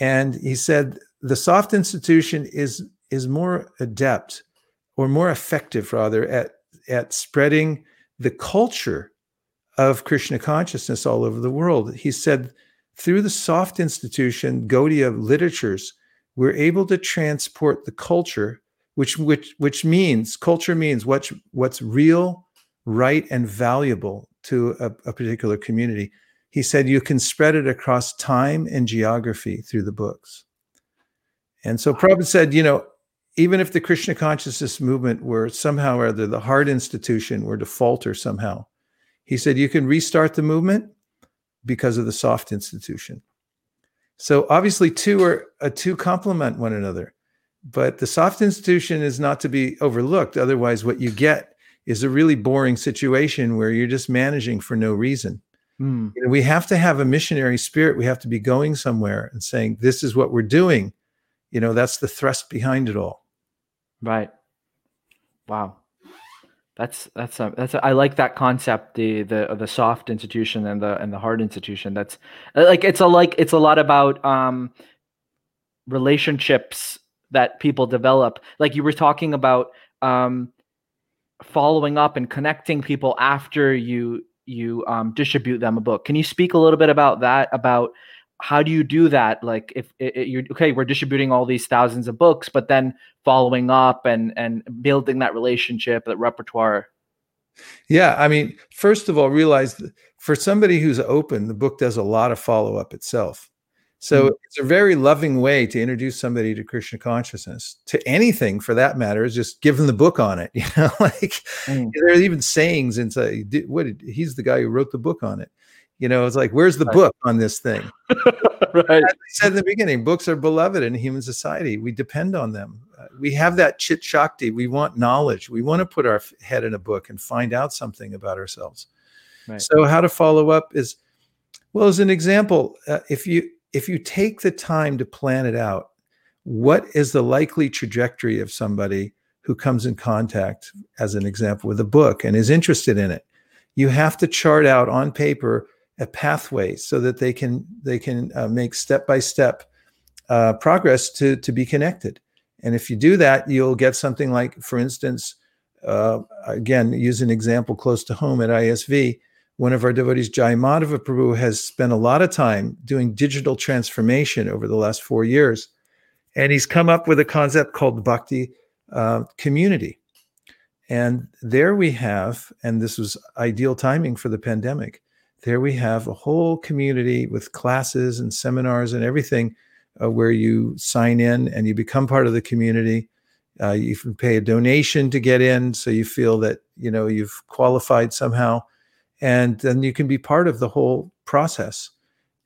And he said the soft institution is is more adept or more effective rather at at spreading the culture of Krishna consciousness all over the world. He said through the soft institution, Gaudiya literatures, we're able to transport the culture, which which which means culture means what's what's real, right, and valuable to a, a particular community. He said you can spread it across time and geography through the books. And so Prabhupada said, you know, even if the Krishna consciousness movement were somehow or other the hard institution were to falter somehow, he said you can restart the movement because of the soft institution. So obviously, two are uh, two complement one another, but the soft institution is not to be overlooked. Otherwise, what you get is a really boring situation where you're just managing for no reason. Mm. You know, we have to have a missionary spirit. We have to be going somewhere and saying, "This is what we're doing." You know, that's the thrust behind it all. Right. Wow. That's that's a, that's a, I like that concept the the the soft institution and the and the hard institution. That's uh, like it's a like it's a lot about um relationships that people develop. Like you were talking about um following up and connecting people after you you um, distribute them a book. Can you speak a little bit about that? About how do you do that like if it, it, you're okay we're distributing all these thousands of books but then following up and and building that relationship that repertoire yeah i mean first of all realize for somebody who's open the book does a lot of follow-up itself so mm-hmm. it's a very loving way to introduce somebody to Krishna consciousness, to anything for that matter, is just give them the book on it. You know, like mm. there are even sayings inside. What he's the guy who wrote the book on it. You know, it's like, where's the right. book on this thing? right. As I said in the beginning, books are beloved in human society. We depend on them. Uh, we have that chit shakti. We want knowledge. We want to put our head in a book and find out something about ourselves. Right. So, how to follow up is, well, as an example, uh, if you if you take the time to plan it out, what is the likely trajectory of somebody who comes in contact, as an example, with a book and is interested in it? You have to chart out on paper a pathway so that they can they can uh, make step by step progress to to be connected. And if you do that, you'll get something like, for instance, uh, again, use an example close to home at ISV. One of our devotees, Jai Madhava Prabhu, has spent a lot of time doing digital transformation over the last four years. And he's come up with a concept called Bhakti uh, Community. And there we have, and this was ideal timing for the pandemic, there we have a whole community with classes and seminars and everything uh, where you sign in and you become part of the community. Uh, you can pay a donation to get in, so you feel that you know you've qualified somehow, and then you can be part of the whole process.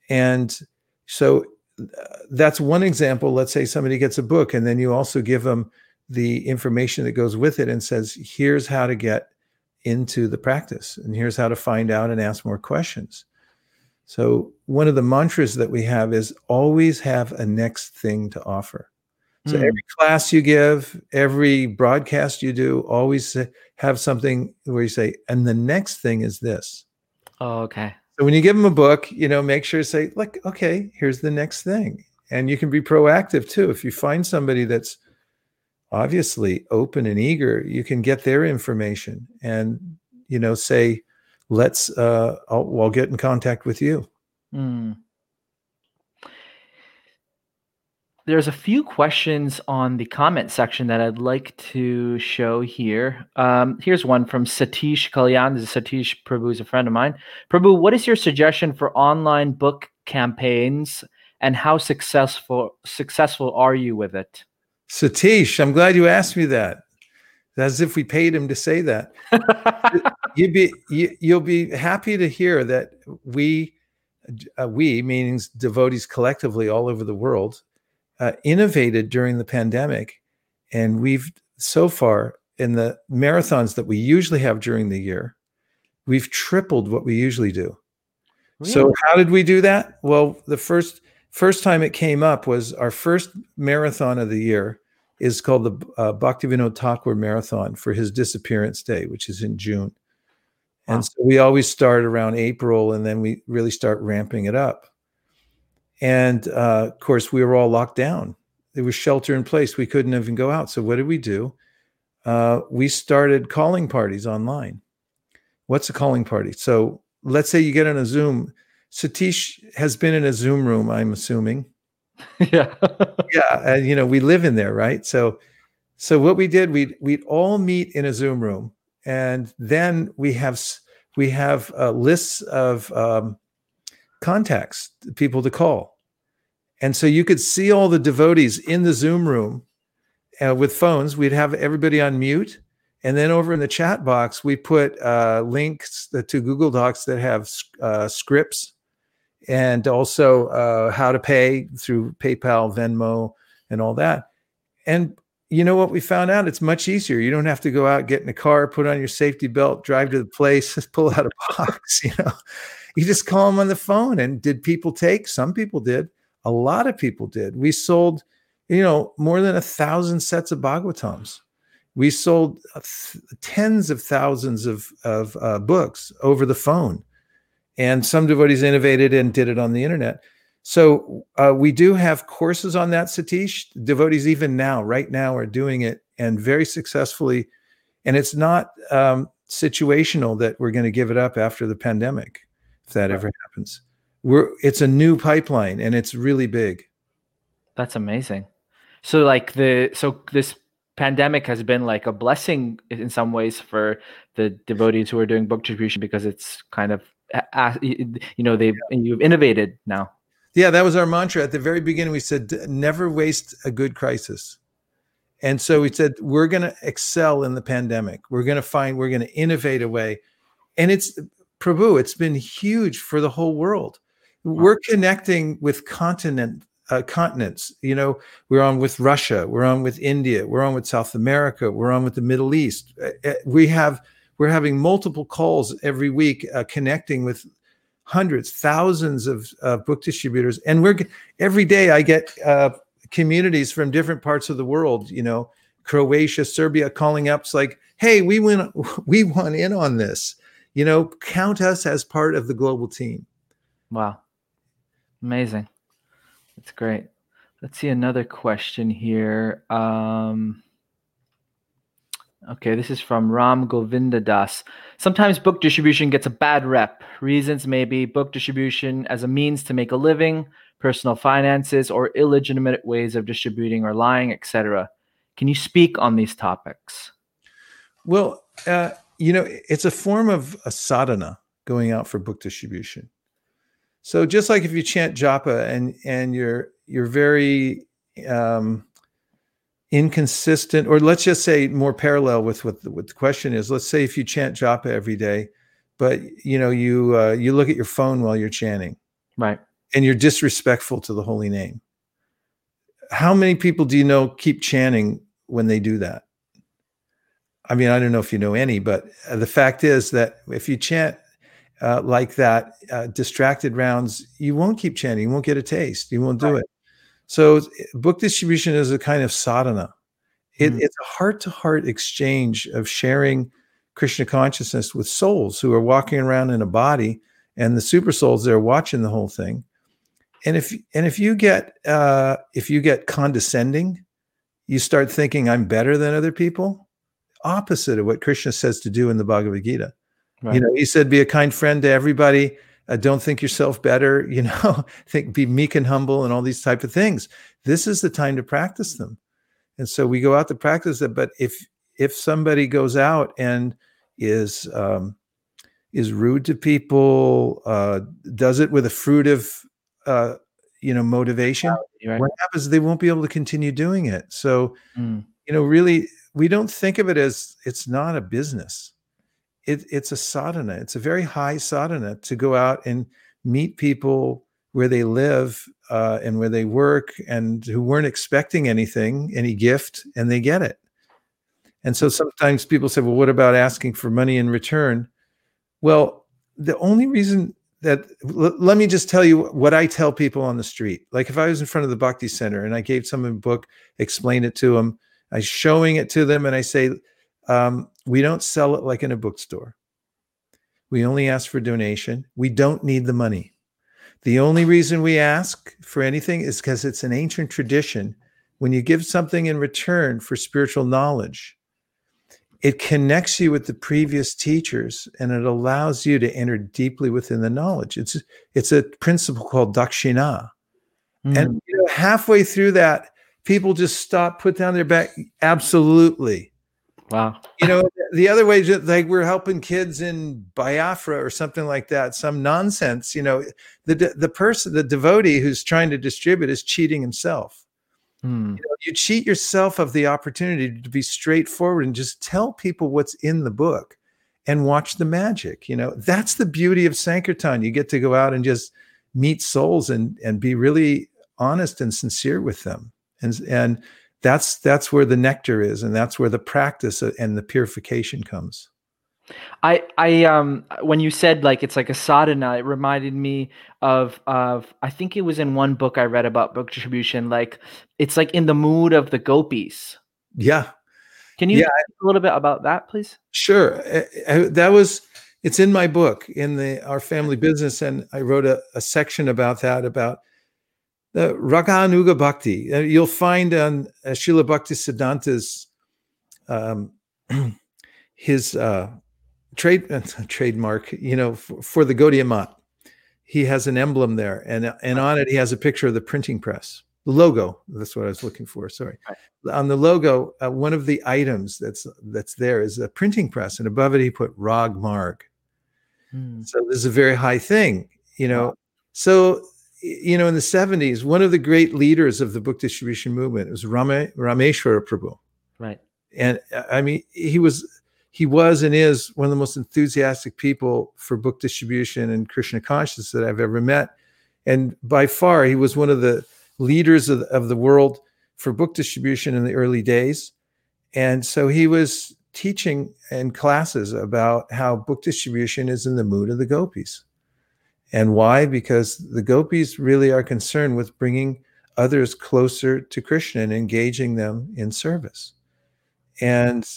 And so uh, that's one example. Let's say somebody gets a book, and then you also give them the information that goes with it and says, "Here's how to get into the practice. And here's how to find out and ask more questions. So, one of the mantras that we have is always have a next thing to offer. So, mm. every class you give, every broadcast you do, always have something where you say, and the next thing is this. Oh, okay. So, when you give them a book, you know, make sure to say, like, okay, here's the next thing. And you can be proactive too. If you find somebody that's obviously open and eager, you can get their information and you know say, "Let's uh, I'll, I'll get in contact with you." Mm. There's a few questions on the comment section that I'd like to show here. Um, here's one from Satish Kalyan. This is Satish Prabhu is a friend of mine. Prabhu, what is your suggestion for online book campaigns and how successful successful are you with it? Satish, I'm glad you asked me that. As if we paid him to say that. You'd be you, will be happy to hear that we, uh, we meaning devotees collectively all over the world, uh, innovated during the pandemic, and we've so far in the marathons that we usually have during the year, we've tripled what we usually do. Really? So how did we do that? Well, the first first time it came up was our first marathon of the year is called the uh, Bhaktivinoda Thakur Marathon for his disappearance day, which is in June. Wow. And so we always start around April and then we really start ramping it up. And uh, of course, we were all locked down. It was shelter in place. We couldn't even go out. So what did we do? Uh, we started calling parties online. What's a calling party? So let's say you get on a Zoom. Satish has been in a Zoom room, I'm assuming. Yeah. yeah. And, you know, we live in there, right? So, so what we did, we'd, we'd all meet in a Zoom room and then we have, we have uh, lists of um, contacts, people to call. And so you could see all the devotees in the Zoom room uh, with phones. We'd have everybody on mute. And then over in the chat box, we put uh, links to Google Docs that have uh, scripts and also uh, how to pay through PayPal, Venmo, and all that. And you know what we found out? It's much easier. You don't have to go out, get in a car, put on your safety belt, drive to the place, pull out a box. You know, you just call them on the phone. And did people take? Some people did. A lot of people did. We sold, you know, more than a thousand sets of Bhagavatams. We sold uh, tens of thousands of, of uh, books over the phone. And some devotees innovated and did it on the internet. So uh, we do have courses on that, Satish. Devotees, even now, right now, are doing it and very successfully. And it's not um, situational that we're going to give it up after the pandemic, if that right. ever happens we're it's a new pipeline and it's really big that's amazing so like the so this pandemic has been like a blessing in some ways for the devotees who are doing book distribution because it's kind of you know they've yeah. you've innovated now. Yeah that was our mantra. At the very beginning we said never waste a good crisis. And so we said we're going to excel in the pandemic. We're going to find we're going to innovate a way. And it's prabhu it's been huge for the whole world. We're connecting with continent uh, continents. You know, we're on with Russia, we're on with India, we're on with South America, we're on with the Middle East. Uh, uh we have we're having multiple calls every week, uh, connecting with hundreds, thousands of uh, book distributors, and we're every day I get uh, communities from different parts of the world. You know, Croatia, Serbia, calling up. It's like, hey, we went we want in on this. You know, count us as part of the global team. Wow. Amazing. That's great. Let's see another question here. Um, okay, this is from Ram Govinda Das. Sometimes book distribution gets a bad rep. Reasons may be book distribution as a means to make a living, personal finances, or illegitimate ways of distributing or lying, etc. Can you speak on these topics? Well, uh, you know, it's a form of a sadhana going out for book distribution. So just like if you chant japa and and you're you're very um, inconsistent, or let's just say more parallel with what the, what the question is. Let's say if you chant japa every day, but you know you uh, you look at your phone while you're chanting, right, and you're disrespectful to the holy name. How many people do you know keep chanting when they do that? I mean, I don't know if you know any, but uh, the fact is that if you chant uh, like that, uh, distracted rounds, you won't keep chanting. You won't get a taste. You won't do right. it. So, book distribution is a kind of sadhana. It, mm-hmm. It's a heart to heart exchange of sharing Krishna consciousness with souls who are walking around in a body, and the super souls they are watching the whole thing. And if and if you get uh, if you get condescending, you start thinking I'm better than other people. Opposite of what Krishna says to do in the Bhagavad Gita. Right. You know, he said, be a kind friend to everybody. Uh, don't think yourself better. You know, think be meek and humble and all these type of things. This is the time to practice them. And so we go out to practice it. But if if somebody goes out and is um, is rude to people, uh, does it with a fruitive, uh, you know, motivation, right. what happens? They won't be able to continue doing it. So, mm. you know, really, we don't think of it as it's not a business it, it's a sadhana. It's a very high sadhana to go out and meet people, where they live uh, and where they work and who weren't expecting anything, any gift, and they get it. And so sometimes people say, well, what about asking for money in return? Well, the only reason that l- let me just tell you what I tell people on the street. Like if I was in front of the Bhakti Center and I gave someone a book, explain it to them, I showing it to them, and I say, um, we don't sell it like in a bookstore. We only ask for donation. We don't need the money. The only reason we ask for anything is because it's an ancient tradition. When you give something in return for spiritual knowledge, it connects you with the previous teachers and it allows you to enter deeply within the knowledge. It's it's a principle called dakshina. Mm. And you know, halfway through that, people just stop, put down their back. Absolutely. Wow. You know, the other way, like we're helping kids in Biafra or something like that, some nonsense. You know, the the person, the devotee who's trying to distribute is cheating himself. Hmm. You, know, you cheat yourself of the opportunity to be straightforward and just tell people what's in the book and watch the magic. You know, that's the beauty of Sankirtan. You get to go out and just meet souls and and be really honest and sincere with them. And and that's that's where the nectar is and that's where the practice uh, and the purification comes. I I um when you said like it's like a sadhana, it reminded me of of I think it was in one book I read about book distribution. Like it's like in the mood of the gopis. Yeah. Can you yeah. a little bit about that, please? Sure. Uh, uh, that was it's in my book in the our family business, and I wrote a, a section about that about the Raganuga Bhakti. You'll find on uh, Srila Bhakti Siddhanta's um, his uh, trade uh, trademark, you know, for, for the Gaudiya Math. He has an emblem there, and and on it he has a picture of the printing press, the logo. That's what I was looking for. Sorry, right. on the logo, uh, one of the items that's that's there is a printing press, and above it he put Rag Marg. Hmm. So this is a very high thing, you know. Wow. So you know, in the 70s, one of the great leaders of the book distribution movement was Rame, Rameshwara Prabhu. Right. And uh, I mean, he was he was and is one of the most enthusiastic people for book distribution and Krishna consciousness that I've ever met. And by far, he was one of the leaders of, of the world for book distribution in the early days. And so he was teaching in classes about how book distribution is in the mood of the gopis. And why? Because the gopis really are concerned with bringing others closer to Krishna and engaging them in service. And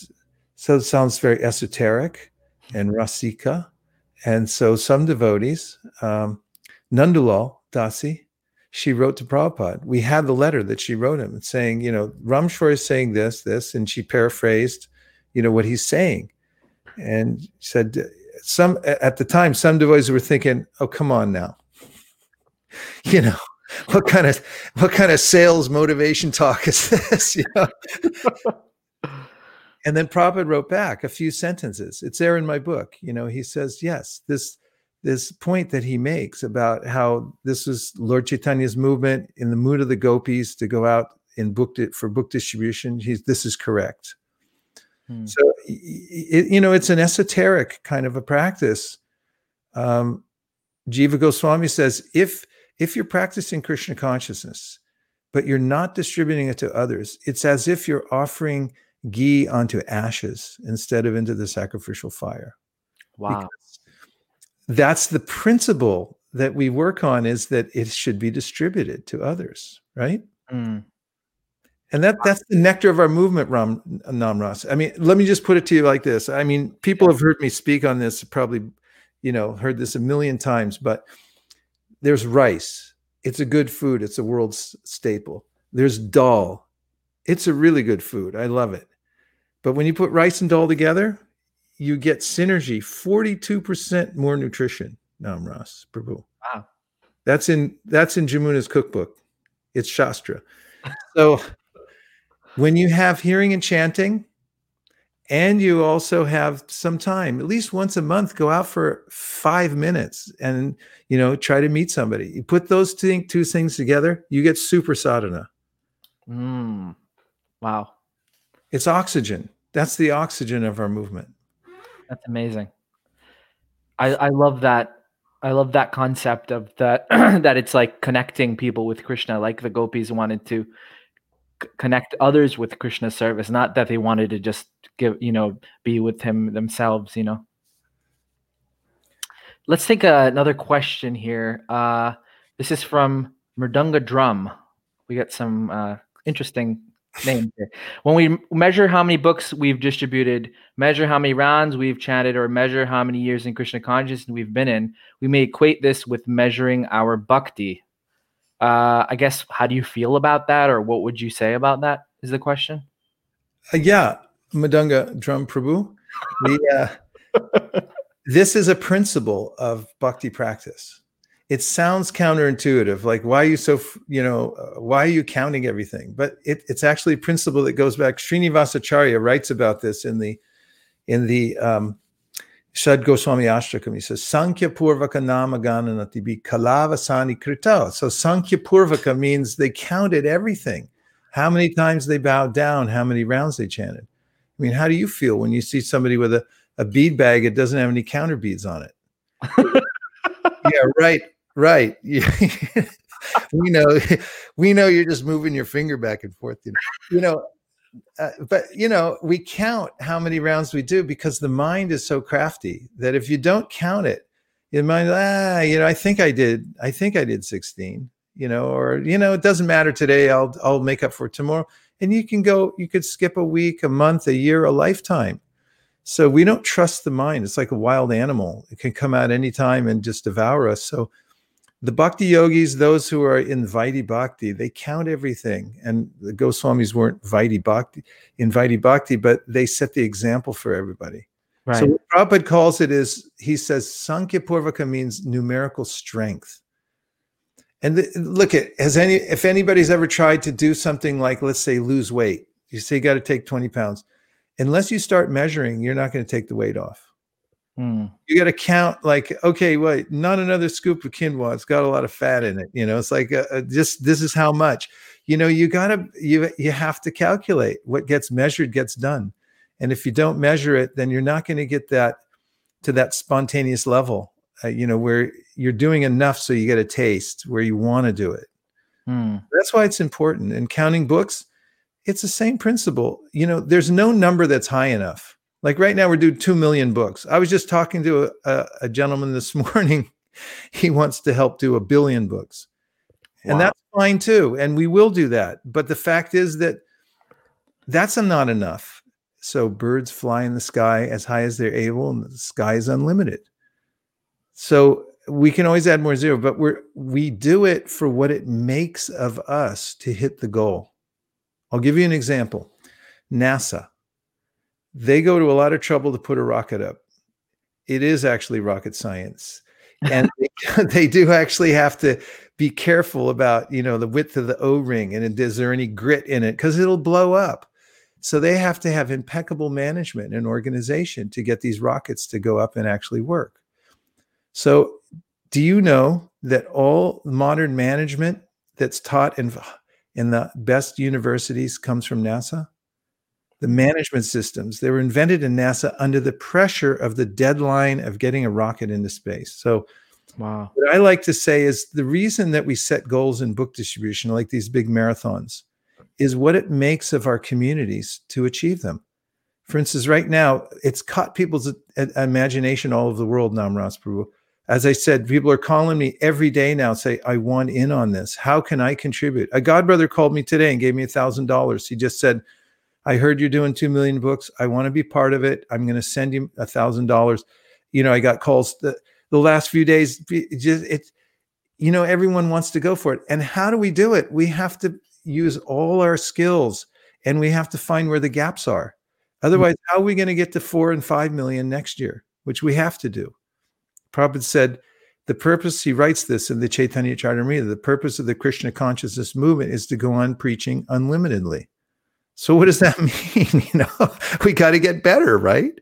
so it sounds very esoteric and rasika. And so some devotees, um, Nandulal Dasi, she wrote to Prabhupada. We had the letter that she wrote him saying, you know, Rameshwar is saying this, this, and she paraphrased, you know, what he's saying. And said, some at the time, some devotees were thinking, oh, come on now. you know, what kind of what kind of sales motivation talk is this? You know? And then Prabhupada wrote back a few sentences. It's there in my book. You know, he says, yes, this this point that he makes about how this was Lord Chaitanya's movement in the mood of the gopis to go out and book it for book distribution. He's this is correct. Hmm. So it, you know, it's an esoteric kind of a practice. Um, Jiva Goswami says if if you're practicing Krishna consciousness, but you're not distributing it to others, it's as if you're offering ghee onto ashes instead of into the sacrificial fire. Wow. Because that's the principle that we work on is that it should be distributed to others, right? Mm. And that that's the nectar of our movement, Ram Namras. I mean, let me just put it to you like this. I mean, people have heard me speak on this, probably, you know, heard this a million times, but there's rice. It's a good food. It's a world's staple. There's dal. It's a really good food. I love it. But when you put rice and dal together, you get synergy, 42% more nutrition. Namras Prabhu. Wow. That's in that's in Jamuna's cookbook. It's Shastra. So when you have hearing and chanting, and you also have some time, at least once a month, go out for five minutes and you know try to meet somebody. You put those two, two things together, you get super sadhana. Mm. Wow. It's oxygen. That's the oxygen of our movement. That's amazing. I, I love that I love that concept of that that it's like connecting people with Krishna, like the gopis wanted to connect others with Krishna's service, not that they wanted to just give, you know, be with him themselves, you know. Let's take a, another question here. Uh, this is from Mridanga Drum. We got some uh, interesting names here. When we measure how many books we've distributed, measure how many rounds we've chanted, or measure how many years in Krishna consciousness we've been in, we may equate this with measuring our bhakti. Uh, I guess, how do you feel about that, or what would you say about that? Is the question? Uh, yeah, Mridanga Drum Prabhu. The, uh, this is a principle of bhakti practice it sounds counterintuitive like why are you so you know uh, why are you counting everything but it, it's actually a principle that goes back srinivasacharya writes about this in the in the um Shad Goswami Ashtakam, he says, Sankhya Purvaka Nama Gananati bi Kalavasani Krita. So Sankhya Purvaka means they counted everything. How many times they bowed down, how many rounds they chanted. I mean, how do you feel when you see somebody with a, a bead bag, that doesn't have any counter beads on it? yeah, right. Right. we know we know you're just moving your finger back and forth. You know, you know uh, but you know, we count how many rounds we do because the mind is so crafty that if you don't count it, your mind, ah, you know, I think I did, I think I did 16, you know, or you know, it doesn't matter today. I'll I'll make up for tomorrow. And you can go, you could skip a week, a month, a year, a lifetime. So we don't trust the mind. It's like a wild animal. It can come out anytime and just devour us. So the bhakti yogis, those who are in Vaidhi Bhakti, they count everything. And the Goswamis weren't Vaidhi Bhakti in Vaidhi Bhakti, but they set the example for everybody. Right. So what Prabhupada calls it is he says Sankhya Purvaka means numerical strength. And the, look at has any if anybody's ever tried to do something like let's say lose weight, you say you got to take 20 pounds. Unless you start measuring, you're not going to take the weight off. Mm. You got to count like, okay, wait, not another scoop of quinoa. It's got a lot of fat in it. You know, it's like uh, uh just this is how much. You know, you got to you you have to calculate what gets measured gets done, and if you don't measure it, then you're not going to get that to that spontaneous level. Uh, you know, where you're doing enough so you get a taste where you want to do it. Mm. That's why it's important. And counting books, it's the same principle. You know, there's no number that's high enough like right now, we're doing 2 million books. I was just talking to a, a, gentleman this morning. he wants to help do a billion books. Wow. And that's fine too. And we will do that. But the fact is that that's not enough. So birds fly in the sky as high as they're able, and the sky is unlimited. So we can always add more zero, but we're we do it for what it makes of us to hit the goal. I'll give you an example. NASA they go to a lot of trouble to put a rocket up. It is actually rocket science. And they, they do actually have to be careful about, you know, the width of the O-ring and is there any grit in it because it'll blow up. So they have to have impeccable management and organization to get these rockets to go up and actually work. So do you know that all modern management that's taught in in the best universities comes from NASA? The management systems. They were invented in NASA under the pressure of the deadline of getting a rocket into space. So, wow. What I like to say is the reason that we set goals in book distribution, like these big marathons, is what it makes of our communities to achieve them. For instance, right now, it's caught people's imagination all over the world, Namras Prabhu. As I said, people are calling me every day now, say, I want in on this. How can I contribute? A godbrother called me today and gave me a thousand dollars. He just said, I heard you're doing 2 million books. I want to be part of it. I'm going to send you a thousand dollars. You know, I got calls the, the last few days. It just it's, you know, everyone wants to go for it. And how do we do it? We have to use all our skills and we have to find where the gaps are. Otherwise, mm-hmm. how are we going to get to four and five million next year, which we have to do? Prabhupada said, the purpose, he writes this in the Chaitanya Charitamrita, the purpose of the Krishna consciousness movement is to go on preaching unlimitedly. So what does that mean? you know, we got to get better, right?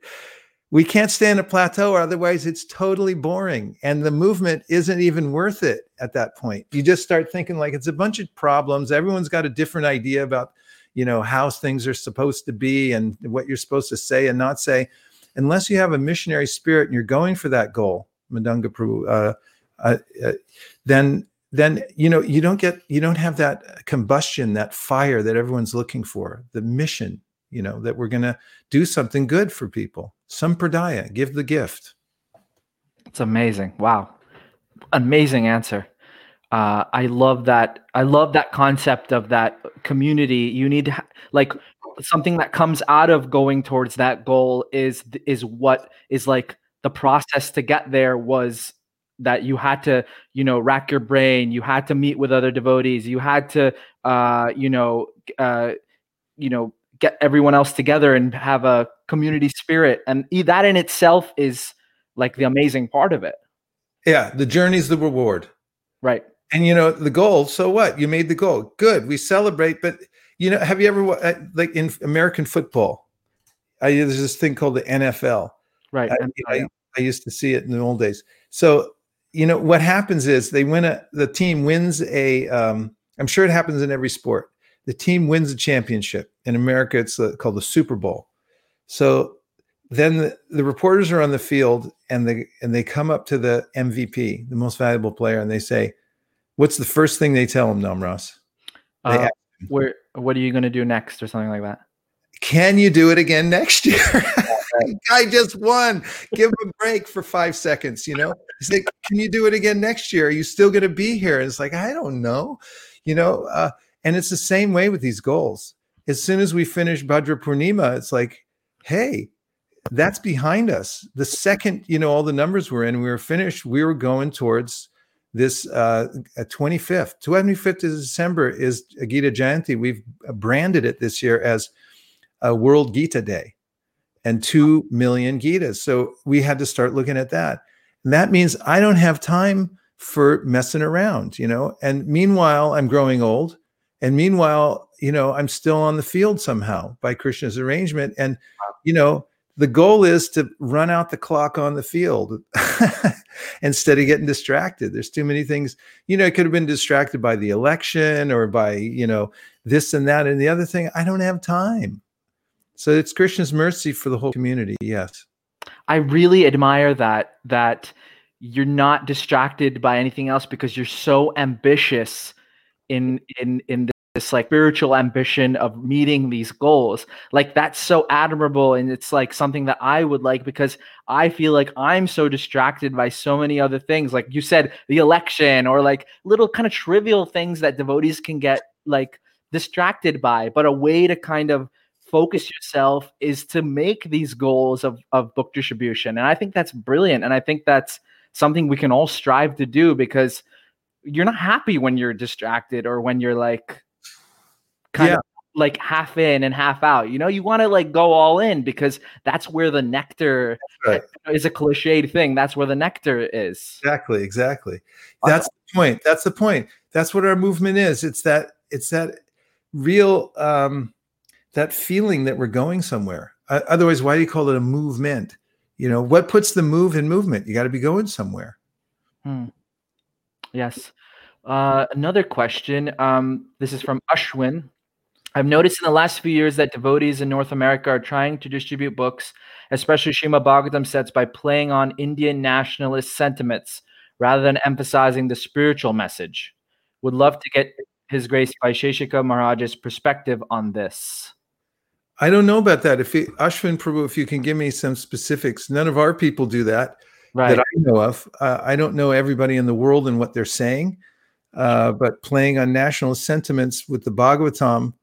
We can't stay stand a plateau, or otherwise it's totally boring. And the movement isn't even worth it at that point. You just start thinking like it's a bunch of problems. Everyone's got a different idea about, you know, how things are supposed to be and what you're supposed to say and not say. Unless you have a missionary spirit and you're going for that goal, Mridanga Prabhu, uh, uh, uh, then then you know you don't get you don't have that combustion, that fire that everyone's looking for, the mission. You know that we're going to do something good for people. Sampradaya, give the gift. It's amazing. Wow, amazing answer. Uh, I love that. I love that concept of that community. You need to, like something that comes out of going towards that goal is is what is like the process to get there was that you had to you know rack your brain you had to meet with other devotees you had to uh you know uh you know get everyone else together and have a community spirit. And that in itself is like the amazing part of it. Yeah the journey's the reward. Right. And you know the goal so what? You made the goal. Good we celebrate but you know have you ever uh, like in american football I, there's this thing called the nfl right I, I, I used to see it in the old days. So you know what happens is they win a the team wins a um, i'm sure it happens in every sport. The team wins a championship. In america it's uh, called the super bowl. So then the, the, reporters are on the field and they and they come up to the mvp the most valuable player and they say what's the first thing they tell him namras uh, where what are you going to do next or something like that? Can you do it again next year? Guy just won. Give him a break for five seconds. You know, he's like, "Can you do it again next year? Are you still going to be here?" And it's like, I don't know. You know, uh, and it's the same way with these goals. As soon as we finish Bhadra Purnima, it's like, hey, that's behind us. The second, you know, all the numbers were in, we were finished. We were going towards this uh, 25th. 25th of December is Gita Jayanti. We've branded it this year as a World Gita Day and 2 million Gitas. So we had to start looking at that. And that means I don't have time for messing around, you know. And meanwhile, I'm growing old. And meanwhile, you know, I'm still on the field somehow by Krishna's arrangement. And, you know, the goal is to run out the clock on the field instead of getting distracted. There's too many things, you know, I could have been distracted by the election or by, you know, this and that and the other thing. I don't have time. So it's Krishna's mercy for the whole community. Yes. I really admire that that you're not distracted by anything else because you're so ambitious in in in this like spiritual ambition of meeting these goals. Like that's so admirable and it's like something that i would like because i feel like i'm so distracted by so many other things. Like you said the election or like little kind of trivial things that devotees can get like distracted by but a way to kind of focus yourself is to make these goals of, of book distribution. And I think that's brilliant. And I think that's something we can all strive to do because you're not happy when you're distracted or when you're like kind yeah. of like half in and half out. You know, you want to like go all in because that's where the nectar right. is a cliched thing. That's where the nectar is. Exactly, exactly. That's the point. That's the point. That's what our movement is. It's that it's that real um that feeling that we're going somewhere. Uh, otherwise, why do you call it a movement? You know, what puts the move in movement? You got to be going somewhere. Hmm. Yes. Uh, another question. Um, this is from Ashwin. I've noticed in the last few years that devotees in North America are trying to distribute books, especially Srimad Bhagavatam sets, by playing on Indian nationalist sentiments rather than emphasizing the spiritual message. Would love to get His Grace Vaisesika Maharaj's perspective on this. I don't know about that. If you, Ashwin Prabhu, if you can give me some specifics, none of our people do that right. that I know of. Uh, I don't know everybody in the world and what they're saying, uh, but playing on national sentiments with the Bhagavatam.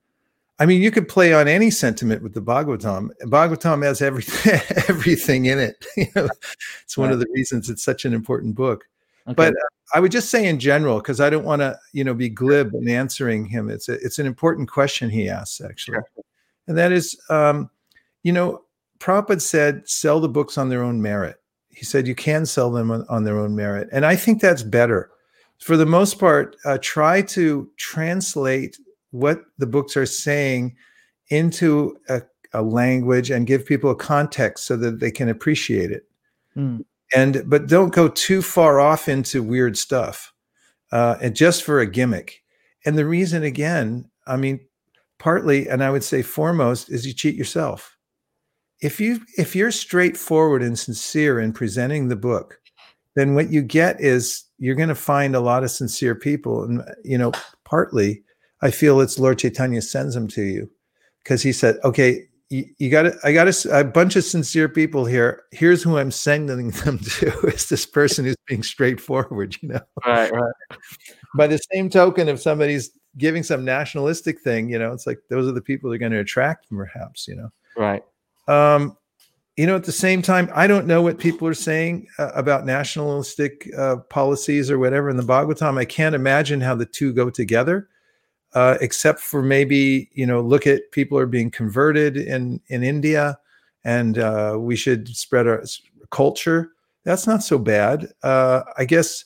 I mean, you could play on any sentiment with the Bhagavatam. Bhagavatam has everything, everything in it. you know, it's one right. of the reasons it's such an important book. Okay. But uh, I would just say in general, because I don't want to, you know, be glib in answering him. It's a, it's an important question he asks, actually. Sure and that is, um, you know, Prabhupada said, sell the books on their own merit. He said you can sell them on, on their own merit. And I think that's better. For the most part, uh, try to translate what the books are saying into a, a, language and give people a context so that they can appreciate it. Mm. And but don't go too far off into weird stuff, uh, and just for a gimmick. And the reason, again, I mean, partly and i would say foremost is you cheat yourself if you if you're straightforward and sincere in presenting the book then what you get is you're going to find a lot of sincere people. And, you know, partly I feel it's Lord Chaitanya sends them to you because he said, okay, you, you got I got a, a, bunch of sincere people here. Here's who I'm sending them to. Is this person who's being straightforward, you know? Right, right. By the same token, if somebody's giving some nationalistic thing, you know, it's like those are the people they're going to attract, perhaps, you know. Right. Um, you know, at the same time, I don't know what people are saying uh, about nationalistic uh, policies or whatever in the Bhagavatam. I can't imagine how the two go together, uh, except for maybe you know, look at people are being converted in in India, and uh, we should spread our culture. That's not so bad. Uh, I guess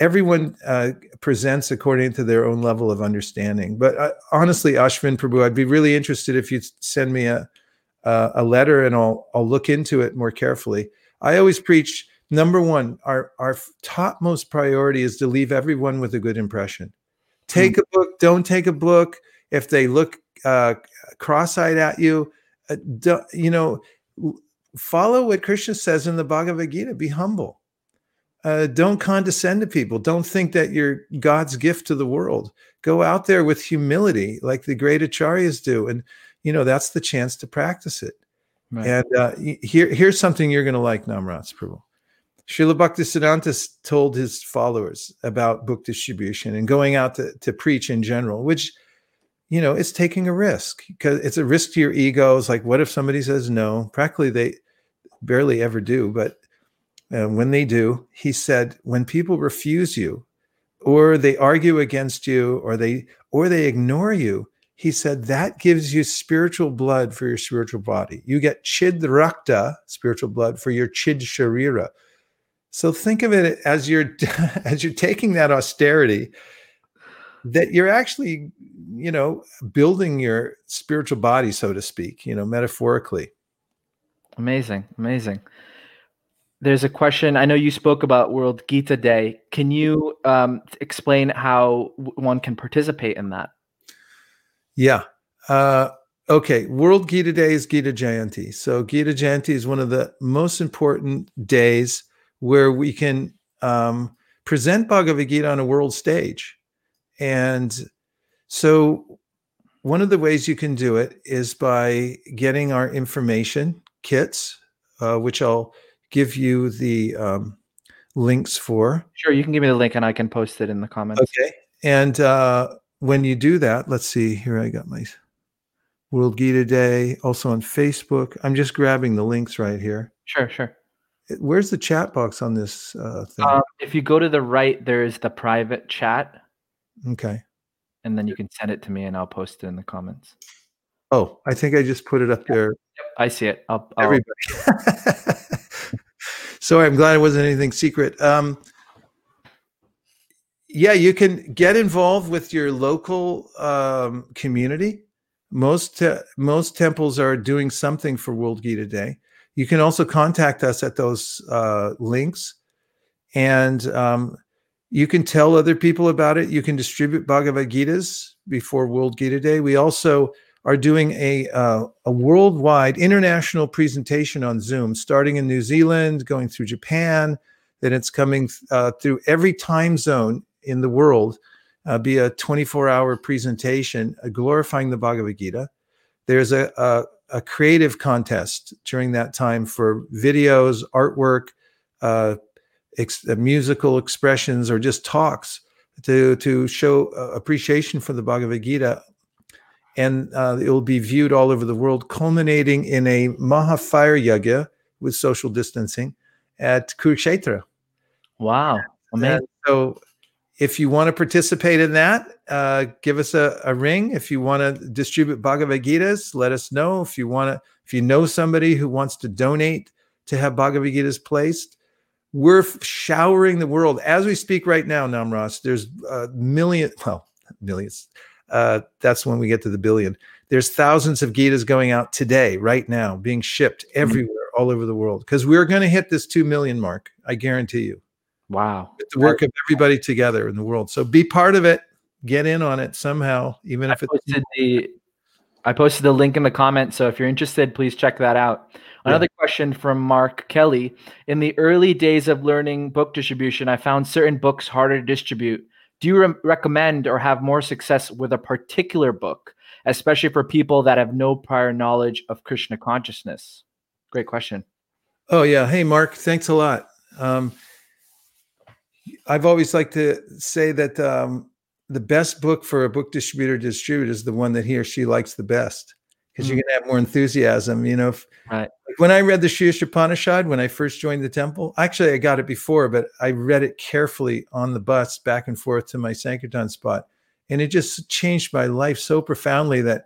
everyone uh, presents according to their own level of understanding. But honestly, Ashwin Prabhu, I'd be really interested if you'd send me a uh, a letter and I'll I'll look into it more carefully. I always preach number one, our our topmost priority is to leave everyone with a good impression. Take mm-hmm. a book, don't take a book. If they look uh, cross-eyed at you, uh, you know, follow what Krishna says in the Bhagavad Gita. Be humble. Uh, don't condescend to people. Don't think that you're God's gift to the world. Go out there with humility, like the great acharyas do, and you know that's the chance to practice it. Right. And uh, here, here's something you're going to like, Namrats Prabhu. Srila Bhaktisiddhanta told his followers about book distribution and going out to, to preach in general, which, you know, it's taking a risk because it's a risk to your ego. It's like, what if somebody says no? Practically, they barely ever do. But uh, when they do, he said, when people refuse you, or they argue against you, or they or they ignore you, he said that gives you spiritual blood for your spiritual body. You get chid rakta, spiritual blood, for your chid sharira. So think of it as you're as you're taking that austerity, that you're actually, you know, building your spiritual body, so to speak, you know, metaphorically. Amazing, amazing. There's a question. I know you spoke about World Gita Day. Can you um, explain how one can participate in that? Yeah. Uh, okay. World Gita Day is Gita Jayanti. So Gita Jayanti is one of the most important days where we can um, present Bhagavad Gita on a world stage. And so one of the ways you can do it is by getting our information kits, uh, which I'll give you the um, links for. Sure, you can give me the link and I can post it in the comments. Okay. And uh, when you do that, let's see, here I got my World Gita Day, also on Facebook. I'm just grabbing the links right here. Sure, sure. Where's the chat box on this uh, thing? Um, if you go to the right, there's the private chat. Okay. And then you can send it to me and I'll post it in the comments. Oh, I think I just put it up there. Yep, I see it. I'll, I'll... Everybody. Sorry, I'm glad it wasn't anything secret. Um, yeah, you can get involved with your local um, community. Most te- most temples are doing something for World Gita Day. You can also contact us at those uh, links, and um, you can tell other people about it. You can distribute Bhagavad Gitas before World Gita Day. We also are doing a uh, a worldwide international presentation on Zoom, starting in New Zealand, going through Japan. Then it's coming uh, through every time zone in the world uh, be a 24 hour presentation uh, glorifying the Bhagavad Gita. There's a, a, a, creative contest during that time for videos, artwork, uh, ex- uh, musical expressions, or just talks to, to show appreciation for the Bhagavad Gita. And uh, it will be viewed all over the world, culminating in a Mahafire Yagya with social distancing at Kurukshetra. Wow. Amazing. And so if you want to participate in that, uh, give us a, a, ring. If you want to distribute Bhagavad Gitas, let us know. If you want to, if you know somebody who wants to donate to have Bhagavad Gitas placed, we're showering the world as we speak right now. Namras, there's a million, well, millions. Uh, that's when we get to the billion. There's thousands of Gitas going out today, right now, being shipped mm-hmm. everywhere, mm-hmm. all over the world, because we're going to hit this two million mark. I guarantee you. Wow. It's the work of everybody together in the world. So be part of it. Get in on it somehow, even I if it's posted the I posted the link in the comments, so if you're interested, please check that out. Another yeah. question from Mark Kelly. In the early days of learning book distribution, I found certain books harder to distribute. Do you re- recommend or have more success with a particular book, especially for people that have no prior knowledge of Krishna consciousness? Great question. Oh, yeah. Hey, Mark, thanks a lot. Um, I've always liked to say that um, the best book for a book distributor to distribute is the one that he or she likes the best because mm-hmm. you're going to have more enthusiasm. You know, if, right. when I read the Sri Isopanishad when I first joined the temple, actually I got it before, but I read it carefully on the bus back and forth to my Sankirtan spot. And it just changed my life so profoundly that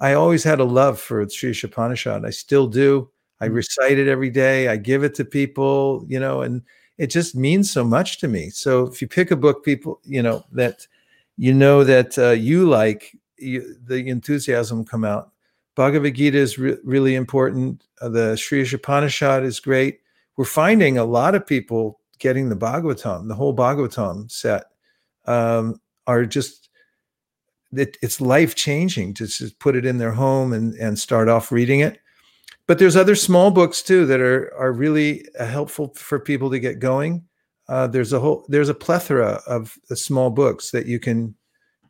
I always had a love for Sri Isopanishad. I still do. I mm-hmm. recite it every day. I give it to people, you know, and it just means so much to me. So if you pick a book, people, you know, that you know that uh, you like, you, the enthusiasm come out. Bhagavad Gita is re- really important. Uh, the Sri Isopanishad is great. We're finding a lot of people getting the Bhagavatam, the whole Bhagavatam set, um, are just it, it's life changing to just put it in their home and and start off reading it. But there's other small books too that are are really uh, helpful for people to get going. Uh, there's a whole there's a plethora of small books that you can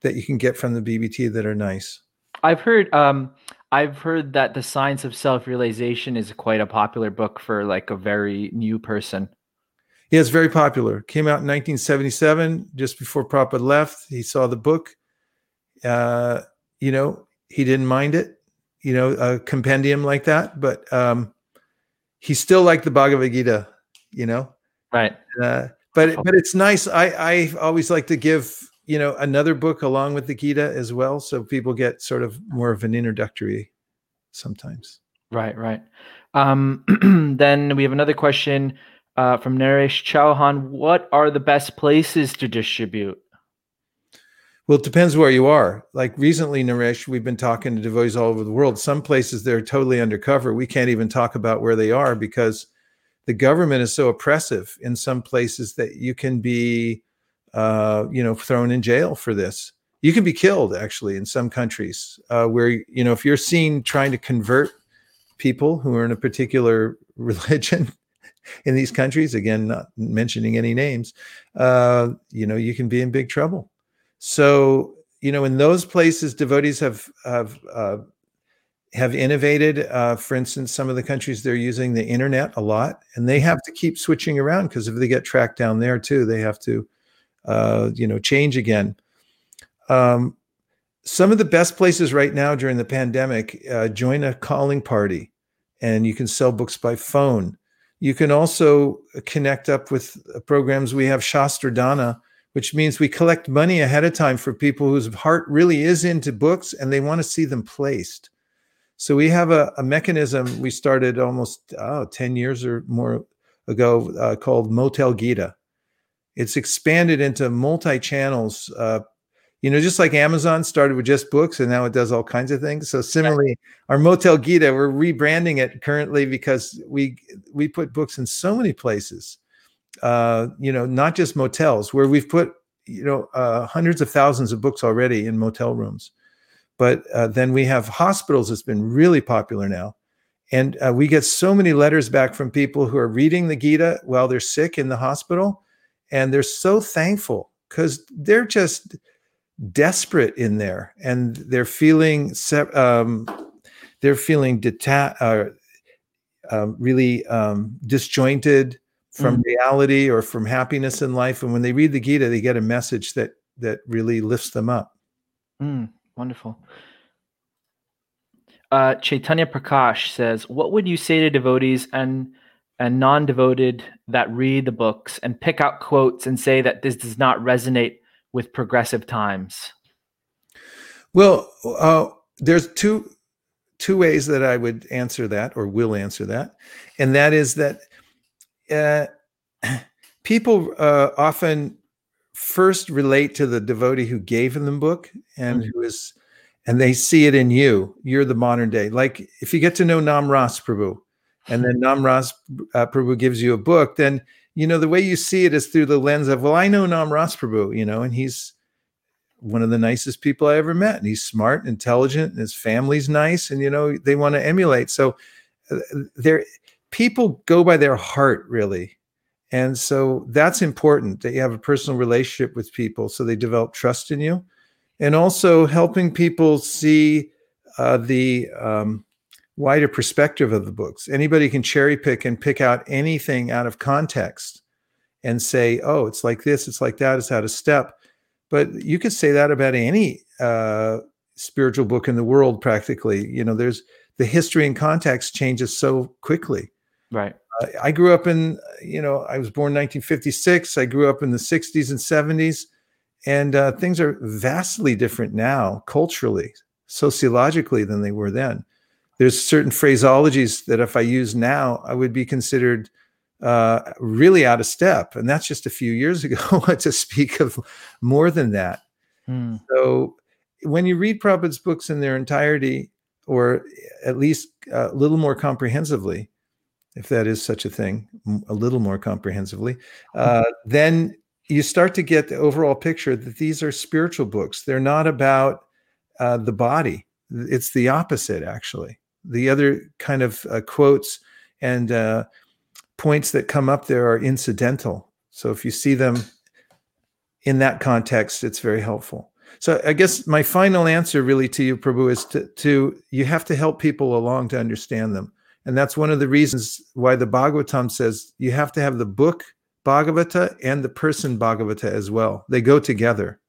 that you can get from the BBT that are nice. I've heard um, I've heard that the science of self-realization is quite a popular book for like a very new person. Yeah, it's very popular. Came out in 1977, just before Prabhupada left. He saw the book. Uh, you know, he didn't mind it. You know, a compendium like that, but um, he still liked the Bhagavad Gita. You know, right? Uh, but but it's nice. I I always like to give you know another book along with the Gita as well, so people get sort of more of an introductory sometimes. Right, right. Um, then we have another question uh, from Naresh Chauhan. What are the best places to distribute? Well, it depends where you are. Like recently, Naresh, we've been talking to devotees all over the world. Some places they're totally undercover. We can't even talk about where they are because the government is so oppressive in some places that you can be uh, you know thrown in jail for this you can be killed actually in some countries uh, where you know if you're seen trying to convert people who are in a particular religion in these countries again not mentioning any names uh, you know you can be in big trouble so you know in those places devotees have have uh, have innovated. Uh, for instance, some of the countries they're using the internet a lot, and they have to keep switching around because if they get tracked down there too, they have to, uh, you know, change again. Um, some of the best places right now during the pandemic, uh, join a calling party, and you can sell books by phone. You can also connect up with programs. We have Shastradana, which means we collect money ahead of time for people whose heart really is into books and they want to see them placed. So we have a, a mechanism we started almost oh, 10 years or more ago uh, called Motel Gita. It's expanded into multi channels. Uh, you know, just like Amazon started with just books and now it does all kinds of things. So similarly, our Motel Gita, we're rebranding it currently because we we put books in so many places. Uh, you know, not just motels where we've put you know uh, hundreds of thousands of books already in motel rooms. But uh, then we have hospitals that's been really popular now. And uh, we get so many letters back from people who are reading the Gita while they're sick in the hospital. And they're so thankful because they're just desperate in there and they're feeling um, they're feeling detached uh, um, really um, disjointed from mm. reality or from happiness in life. And when they read the Gita, they get a message that that really lifts them up. Mm. Wonderful. Uh, Chaitanya Prakash says, "What would you say to devotees and and non-devoted that read the books and pick out quotes and say that this does not resonate with progressive times?" Well, uh, there's two two ways that I would answer that, or will answer that, and that is that uh, people uh, often first relate to the devotee who gave them the book and mm-hmm. who is and they see it in you you're the modern day like if you get to know nam ras prabhu and then nam ras uh, prabhu gives you a book then you know the way you see it is through the lens of well i know nam ras prabhu you know and he's one of the nicest people I ever met. And he's smart, intelligent, and his family's nice, and you know they want to emulate. So uh, there, people go by their heart really, and so that's important that you have a personal relationship with people, so they develop trust in you, and also helping people see uh, the um, wider perspective of the books. Anybody can cherry pick and pick out anything out of context and say, "Oh, it's like this, it's like that, it's out of step." But you could say that about any uh, spiritual book in the world, practically. You know, there's the history and context changes so quickly. Right. Uh, I grew up in, you know, I was born 1956. I grew up in the 60s and 70s, and uh, things are vastly different now, culturally, sociologically, than they were then. There's certain phraseologies that if I use now, I would be considered uh, really out of step. And that's just a few years ago to speak of more than that. Hmm. So when you read Prabhupada's books in their entirety, or at least a little more comprehensively, if that is such a thing, a little more comprehensively, uh, mm-hmm. then you start to get the overall picture that these are spiritual books. They're not about uh, the body. It's the opposite, actually. The other kind of uh, quotes and uh, points that come up there are incidental. So if you see them in that context, it's very helpful. So I guess my final answer really to you, Prabhu, is to, to you have to help people along to understand them. And that's one of the reasons why the Bhagavatam says you have to have the book Bhagavata and the person Bhagavata as well. They go together.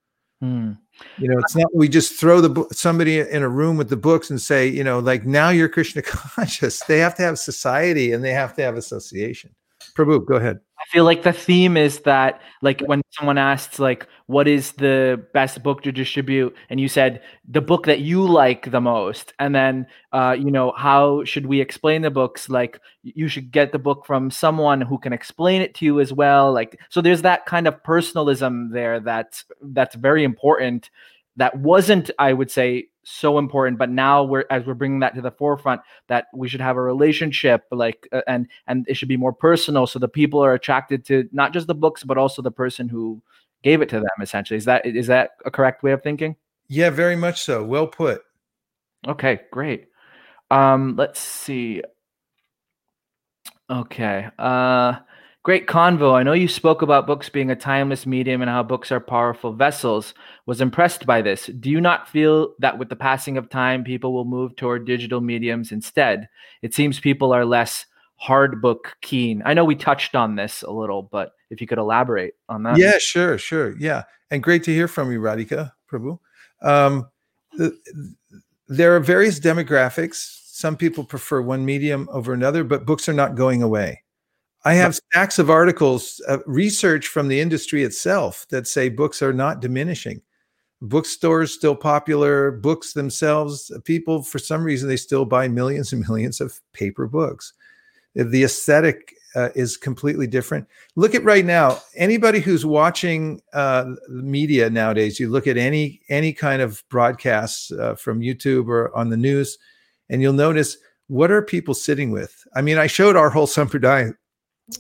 Hmm. You know, it's not we just throw the somebody in a room with the books and say, you know, like now you're Krishna conscious. They have to have society and they have to have association. Prabhu, go ahead. I feel like the theme is that, like, when someone asks, like, what is the best book to distribute, and you said the book that you like the most, and then, uh, you know, how should we explain the books? Like, you should get the book from someone who can explain it to you as well. Like, so there's that kind of personalism there that's that's very important. That wasn't, I would say, so important but now we're as we're bringing that to the forefront that we should have a relationship like uh, and and it should be more personal so the people are attracted to not just the books but also the person who gave it to them essentially. Is that is that a correct way of thinking? Yeah very much so. Well put. Okay great. Um let's see. Okay uh Great convo. I know you spoke about books being a timeless medium and how books are powerful vessels. Was impressed by this. Do you not feel that with the passing of time, people will move toward digital mediums instead? It seems people are less hard book keen. I know we touched on this a little, but if you could elaborate on that. Yeah, sure, sure. Yeah. And great to hear from you, Radhika Prabhu. Um, the, there are various demographics. Some people prefer one medium over another, but books are not going away. I have stacks of articles, uh, research from the industry itself that say books are not diminishing. Bookstores still popular, books themselves, people for some reason they still buy millions and millions of paper books. The aesthetic uh, is completely different. Look at right now. Anybody who's watching uh, media nowadays, you look at any any kind of broadcasts uh, from YouTube or on the news, and you'll notice what are people sitting with. I mean, I showed our whole Sampradaya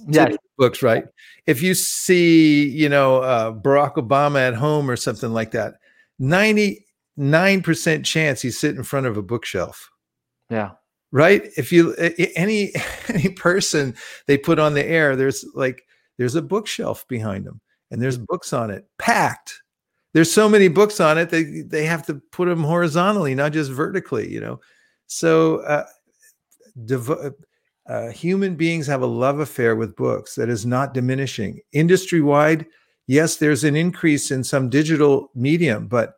yeah books right? If you see you know uh, barack obama at home or something like that 99% chance he's sitting in front of a bookshelf. Yeah. Right? If you any any person they put on the air there's like there's a bookshelf behind them and there's books on it packed. There's so many books on it they they have to put them horizontally not just vertically you know? So uh, dev- uh, human beings have a love affair with books that is not diminishing. Industry wide, yes, there's an increase in some digital medium, but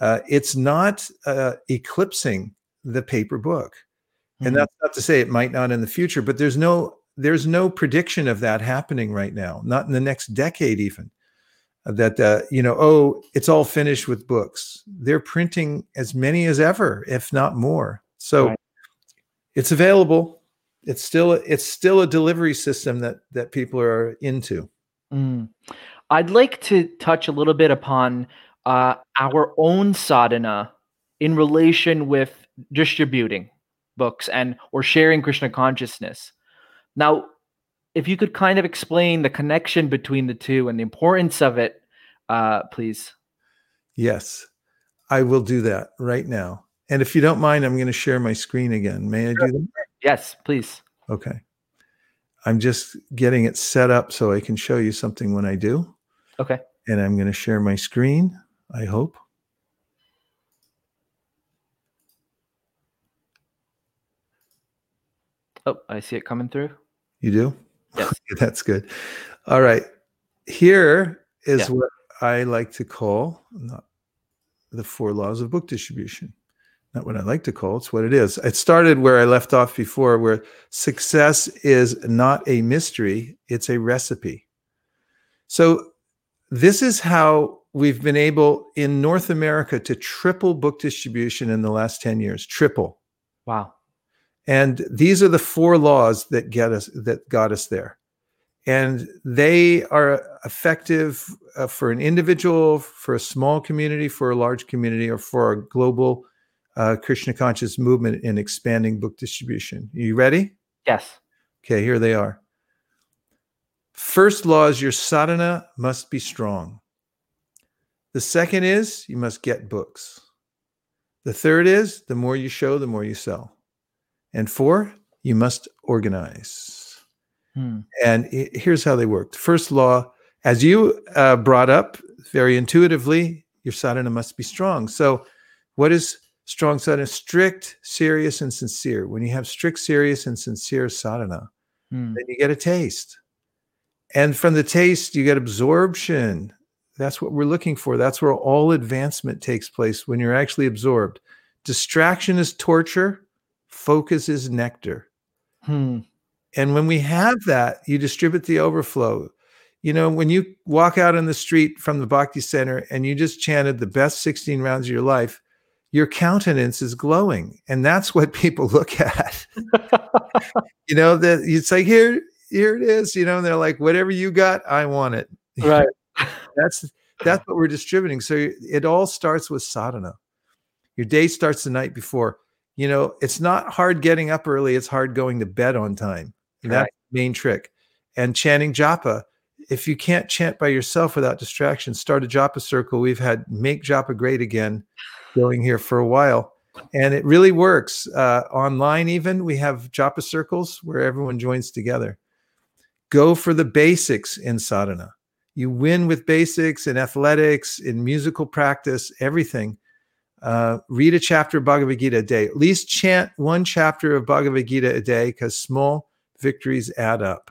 uh, it's not uh, eclipsing the paper book. Mm-hmm. And that's not to say it might not in the future, but there's no there's no prediction of that happening right now, not in the next decade even. Uh, that uh, you know, oh, it's all finished with books. They're printing as many as ever, if not more. So right. it's available it's still it's still a delivery system that that people are into. Mm. I'd like to touch a little bit upon uh, our own sadhana in relation with distributing books and or sharing Krishna consciousness. Now, if you could kind of explain the connection between the two and the importance of it, uh, please. Yes, I will do that right now. And if you don't mind, I'm going to share my screen again. May I do that? Yes, please. Okay. I'm just getting it set up so I can show you something when I do. Okay. And I'm going to share my screen, I hope. Oh, I see it coming through. You do? Yes. That's good. All right. Here is Yeah. what I like to call not the four laws of book distribution. Not what I like to call, it's what it is. It started where I left off before, where success is not a mystery, it's a recipe. So, this is how we've been able in North America to triple book distribution in the last 10 years. Triple. Wow. And these are the four laws that get us that got us there. And they are effective uh, for an individual, for a small community, for a large community, or for a global uh, Krishna conscious movement in expanding book distribution. you ready? Yes. Okay, here they are. First law is your sadhana must be strong. The second is you must get books. The third is the more you show, the more you sell. And four, you must organize. Hmm. And here's how they worked. First law, as you uh, brought up very intuitively, your sadhana must be strong. So, what is strong sadhana? Strict, serious, and sincere. When you have strict, serious, and sincere sadhana, Hmm. then you get a taste. And from the taste, you get absorption. That's what we're looking for. That's where all advancement takes place when you're actually absorbed. Distraction is torture, focus is nectar. Hmm. And when we have that, you distribute the overflow. You know, when you walk out in the street from the Bhakti Center and you just chanted the best 16 rounds of your life, your countenance is glowing. And that's what people look at. you know, that it's like, here, here it is, you know, and they're like, whatever you got, I want it. Right. That's that's what we're distributing. So it all starts with sadhana. Your day starts the night before. You know, it's not hard getting up early, it's hard going to bed on time. And that's the main trick. And chanting japa, if you can't chant by yourself without distraction, start a japa circle. We've had make japa great again going here for a while. And it really works. Uh, online, even we have japa circles where everyone joins together. Go for the basics in sadhana. You win with basics in athletics, in musical practice, everything. Uh, read a chapter of Bhagavad Gita a day. At least chant one chapter of Bhagavad Gita a day because small victories add up.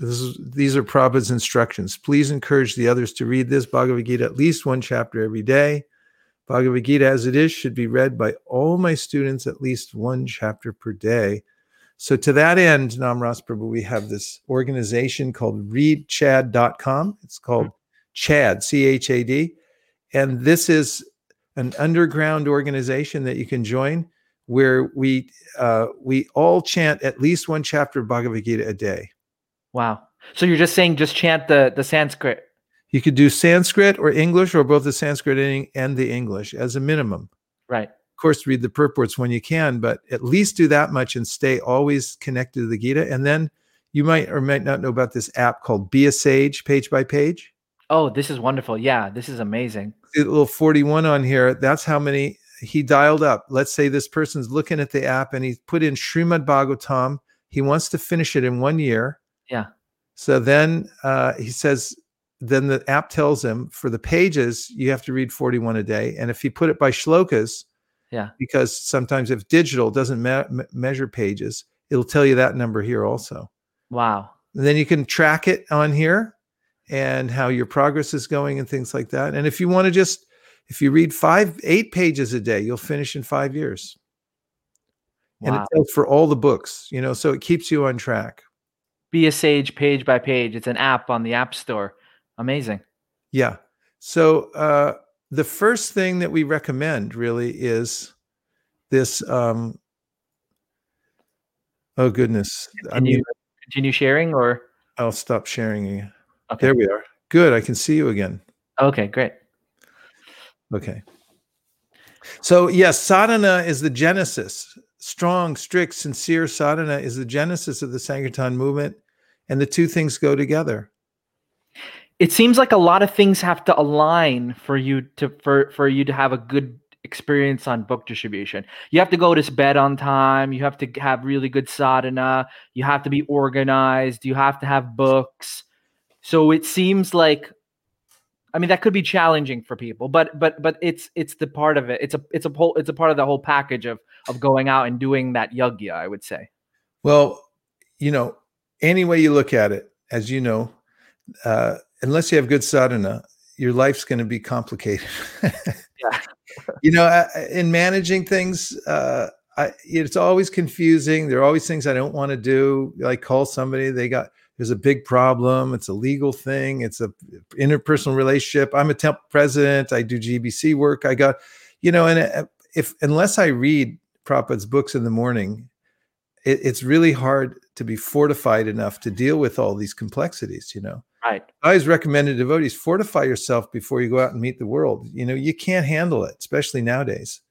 Is, these are Prabhupada's instructions. Please encourage the others to read this Bhagavad Gita at least one chapter every day. Bhagavad Gita, as it is, should be read by all my students at least one chapter per day. So, to that end, Namras Prabhu, we have this organization called readchad.com. It's called CHAD, C H A D. And this is an underground organization that you can join where we uh, we all chant at least one chapter of Bhagavad Gita a day. Wow. So you're just saying just chant the the Sanskrit. You could do Sanskrit or English or both the Sanskrit and the English as a minimum. Right. Of course, read the purports when you can, but at least do that much and stay always connected to the Gita. And then you might or might not know about this app called Be a Sage, page by page. Oh, this is wonderful. Yeah, this is amazing. The little 41 on here. That's how many he dialed up. Let's say this person's looking at the app and he put in Srimad Bhagavatam. He wants to finish it in one year. Yeah. So then uh, he says, then the app tells him for the pages, you have to read 41 a day. And if he put it by shlokas, Yeah. because sometimes if digital doesn't me- me- measure pages, it'll tell you that number here also. Wow. And then you can track it on here and how your progress is going and things like that. And if you want to just, if you read five, eight pages a day, you'll finish in five years. wow. And it tells for all the books, you know, so it keeps you on track. Be a sage page by page. It's an app on the App Store. Amazing. Yeah. So uh, the first thing that we recommend really is this. Um, oh goodness! I Can you mean, continue sharing or I'll stop sharing. okay. There we are. Good. I can see you again. Okay, great. Okay. So yes, sadhana is the genesis. Strong, strict, sincere sadhana is the genesis of the Sankirtan movement, and the two things go together. It seems like a lot of things have to align for you to for for you to have a good experience on book distribution. You have to go to bed on time. You have to have really good sadhana. You have to be organized. You have to have books. So it seems like, I mean, that could be challenging for people, but but but it's it's the part of it. It's a it's a whole it's a part of the whole package of of going out and doing that yagya. I would say. Well, you know, any way you look at it, as you know, uh, unless you have good sadhana, your life's going to be complicated. yeah. you know, in managing things, uh, I, it's always confusing. There are always things I don't want to do. Like call somebody, they got there's a big problem. It's a legal thing. It's a interpersonal relationship. I'm a temple president. I do GBC work. I got, you know, and uh, if unless I read Prabhupada's books in the morning, it, it's really hard to be fortified enough to deal with all these complexities. You know, Right. I always recommend to devotees fortify yourself before you go out and meet the world. You know, you can't handle it, especially nowadays.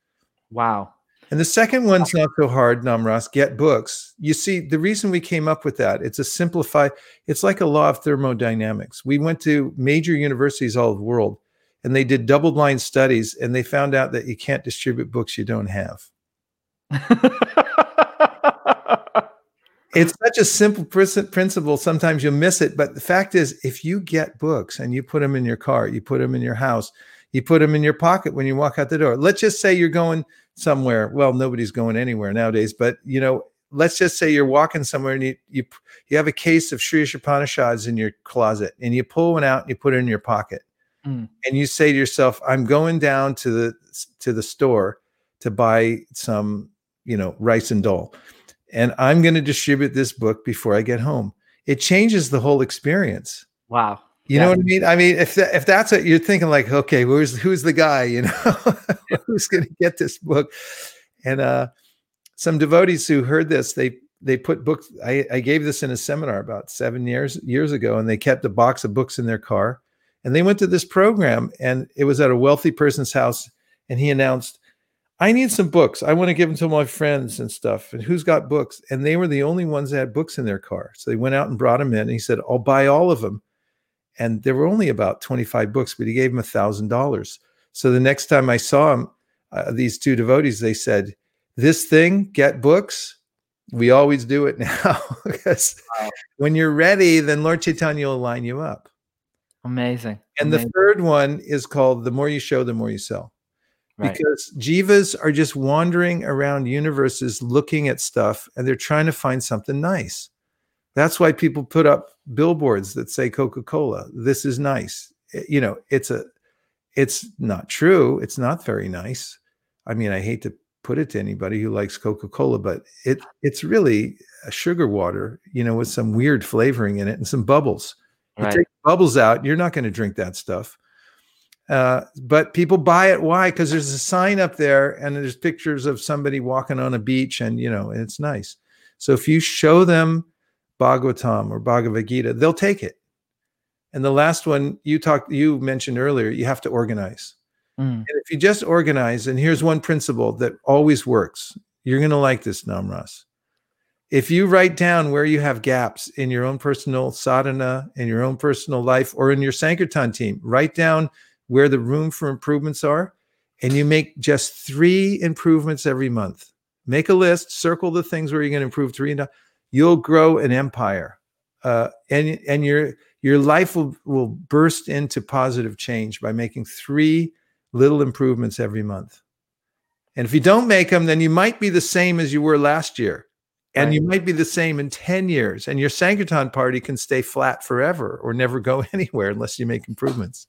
Wow. And the second one's not so hard, Namras, get books. You see, the reason we came up with that, it's a simplified, it's like a law of thermodynamics. We went to major universities all over the world and they did double blind studies and they found out that you can't distribute books you don't have. it's such a simple principle. Sometimes you miss it. But the fact is, if you get books and you put them in your car, you put them in your house, you put them in your pocket when you walk out the door. Let's just say you're going somewhere. Well, nobody's going anywhere nowadays, but you know, let's just say you're walking somewhere and you you, you have a case of Sri Isopanishads in your closet and you pull one out and you put it in your pocket. Mm. And you say to yourself, I'm going down to the to the store to buy some, you know, rice and dal and I'm going to distribute this book before I get home. It changes the whole experience. Wow. You yeah. know what I mean? I mean, if that, if that's what you're thinking, like, okay, who's who's the guy? You know, who's going to get this book? And uh, some devotees who heard this, they they put books. I, I gave this in a seminar about seven years years ago, and they kept a box of books in their car, and they went to this program, and it was at a wealthy person's house, and he announced, I need some books. I want to give them to my friends and stuff. And who's got books? And they were the only ones that had books in their car. So they went out and brought them in. And he said, I'll buy all of them. And there were only about 25 books, but he gave them a thousand dollars. So the next time I saw him, uh, these two devotees, they said, This thing, get books. We always do it now. because wow. when you're ready, then Lord Chaitanya will line you up. Amazing. And Amazing. the third one is called The More You Show, The More You Sell right. because jivas are just wandering around universes looking at stuff and they're trying to find something nice. That's why people put up billboards that say Coca-Cola, this is nice. Eh, you know, it's a it's not true. It's not very nice. I mean, I hate to put it to anybody who likes Coca-Cola, but it it's really a sugar water, you know, with some weird flavoring in it and some bubbles. Right. You take bubbles out, you're not going to drink that stuff. Uh, but people buy it. Why? Because there's a sign up there and there's pictures of somebody walking on a beach and, you know, it's nice. So if you show them Bhagavatam or Bhagavad Gita, they'll take it. And the last one you talked, you mentioned earlier, you have to organize. Mm. And if you just organize, and here's one principle that always works, you're going to like this, Namras. If you write down where you have gaps in your own personal sadhana, in your own personal life, or in your Sankirtan team, write down where the room for improvements are, and you make just three improvements every month. Make a list, circle the things where you're going to improve three, and you'll grow an empire, uh, and and your your life will will burst into positive change by making three little improvements every month. And if you don't make them, then you might be the same as you were last year. And right. you might be the same in 10 years. And your Sankirtan party can stay flat forever or never go anywhere unless you make improvements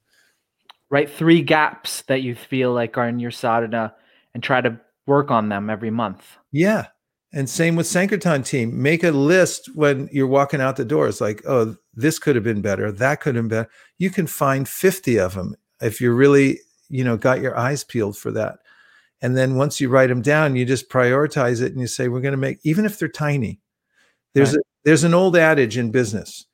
right? Three gaps that you feel like are in your sadhana and try to work on them every month. Yeah. And same with Sankirtan team. Make a list when you're walking out the door. It's like, oh, this could have been better. That could have been better. You can find 50 of them if you're really, you know, got your eyes peeled for that. And then once you write them down, you just prioritize it and you say, we're going to make, even if they're tiny. There's right. a, there's an old adage in business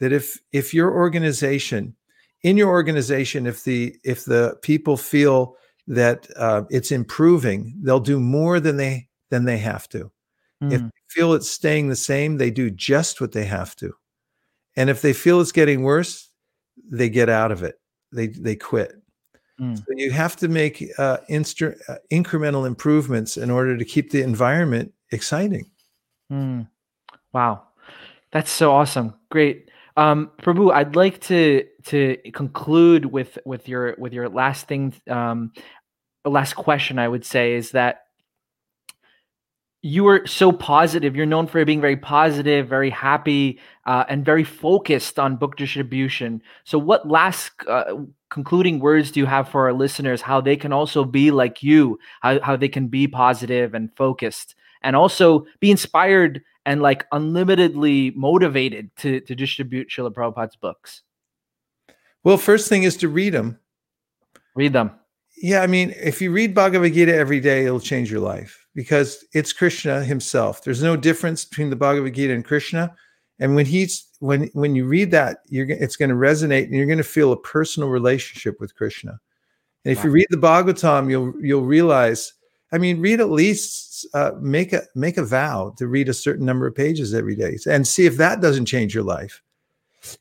that if if your organization in your organization if the if the people feel that uh, it's improving they'll do more than they than they have to mm. if they feel it's staying the same they do just what they have to and if they feel it's getting worse they get out of it. They they quit. Mm. So you have to make uh, instru- uh, incremental improvements in order to keep the environment exciting. Mm. Wow, that's so awesome! Great, um, Prabhu. I'd like to to conclude with with your with your last thing. Um, last question I would say is that you are so positive. You're known for being very positive, very happy, uh, and very focused on book distribution. So, what last uh, concluding words do you have for our listeners? How they can also be like you, how, how they can be positive and focused, and also be inspired and like unlimitedly motivated to, to distribute Srila Prabhupada's books? Well, first thing is to read them. Read them. Yeah, I mean, if you read Bhagavad Gita every day, it'll change your life because it's Krishna himself. There's no difference between the Bhagavad Gita and Krishna. And when he's when when you read that, you're it's going to resonate and you're going to feel a personal relationship with Krishna. And if wow. you read the Bhagavatam, you'll you'll realize. I mean, read at least uh, make a make a vow to read a certain number of pages every day, and see if that doesn't change your life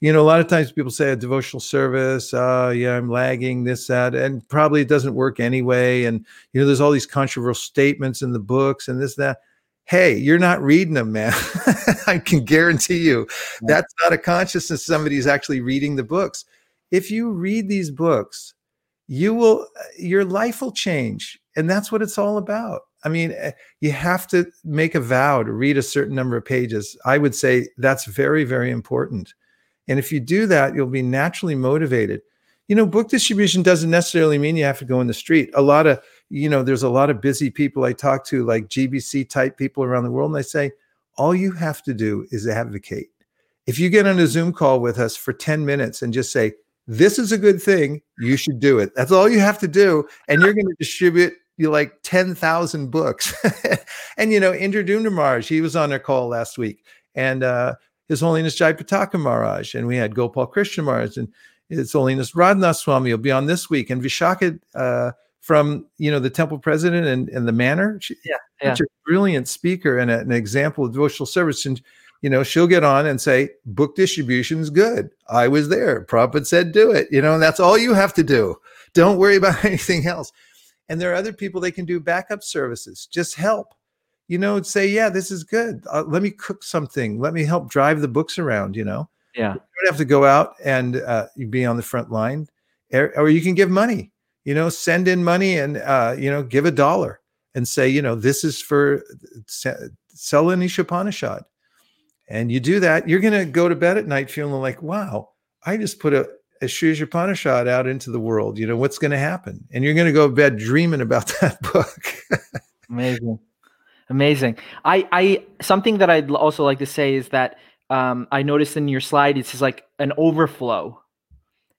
you know, a lot of times people say a devotional service, uh, yeah, I'm lagging, this, that, and probably it doesn't work anyway. And, you know, there's all these controversial statements in the books and this, that. Hey, you're not reading them, man. I can guarantee you that's not a consciousness somebody's actually reading the books. If you read these books, you will, your life will change. And that's what it's all about. I mean, eh, you have to make a vow to read a certain number of pages. I would say that's very, very important and if you do that, you'll be naturally motivated. You know, book distribution doesn't necessarily mean you have to go in the street. A lot of, you know, there's a lot of busy people I talk to, like GBC type people around the world, and I say, all you have to do is advocate. If you get on a Zoom call with us for 10 minutes and just say, this is a good thing, you should do it. That's all you have to do. And you're going to distribute you like 10,000 books. and, you know, Indra Maharaj, he was on our call last week. And uh, his Holiness Jayapataka Maharaj, and we had Gopal Krishna Maharaj, and His Holiness Radhanath Swami will be on this week, and Vishaka uh, from you know the temple president and, and the manor. She, yeah, yeah. Such a brilliant speaker and a, an example of devotional service. And you know, she'll get on and say, book distribution is good. I was there. Prabhupada said do it. You know, and that's all you have to do. Don't worry about anything else. And there are other people they can do backup services. Just help you know, say, yeah, this is good. Uh, let me cook something. Let me help drive the books around, you know? Yeah. You don't have to go out and uh, be on the front line or you can give money, you know, send in money and, uh, you know, give a dollar and say, you know, this is for sell an Isopanishad. And you do that, you're going to go to bed at night feeling like, wow, I just put a, a Sri out into the world. You know, what's going to happen? And you're going to go to bed dreaming about that book. Amazing. Amazing. I, I something that I'd also like to say is that um, I noticed in your slide it's like an overflow.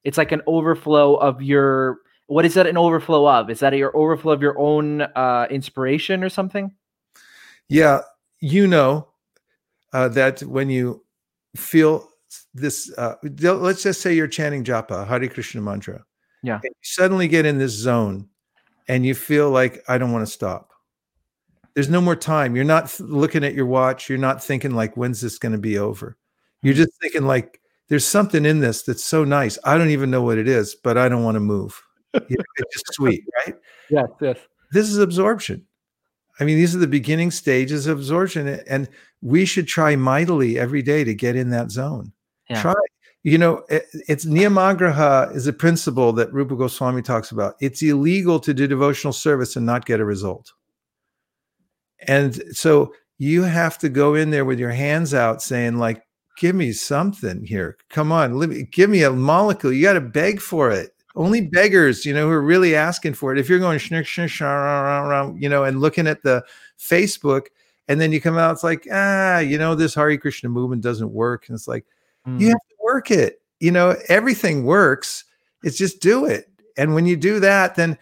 It's like an overflow of your. What is that an overflow of? Is that your overflow of your own uh, inspiration or something? Yeah, you know uh, that when you feel this, uh, let's just say you're chanting japa, Hare Krishna mantra. Yeah. you suddenly get in this zone, and you feel like I don't want to stop there's no more time. You're not looking at your watch. You're not thinking like, when's this going to be over? You're hmm. just thinking like, there's something in this that's so nice. I don't even know what it is, but I don't want to move. You know, it's just sweet, right? Yes, yes. This is absorption. I mean, these are the beginning stages of absorption, and we should try mightily every day to get in that zone. Yeah. Try. You know, it, it's niyamagraha is a principle that Rupa Goswami talks about. It's illegal to do devotional service and not get a result. And so you have to go in there with your hands out saying, like, give me something here. Come on, me, give me a molecule. You got to beg for it. Only beggars, you know, who are really asking for it. If you're going schnick, schnick, schnick, you know, and looking at the Facebook, and then you come out, it's like, ah, you know, this Hare Krishna movement doesn't work. And it's like, mm. you have to work it. You know, everything works. It's just do it. And when you do that, then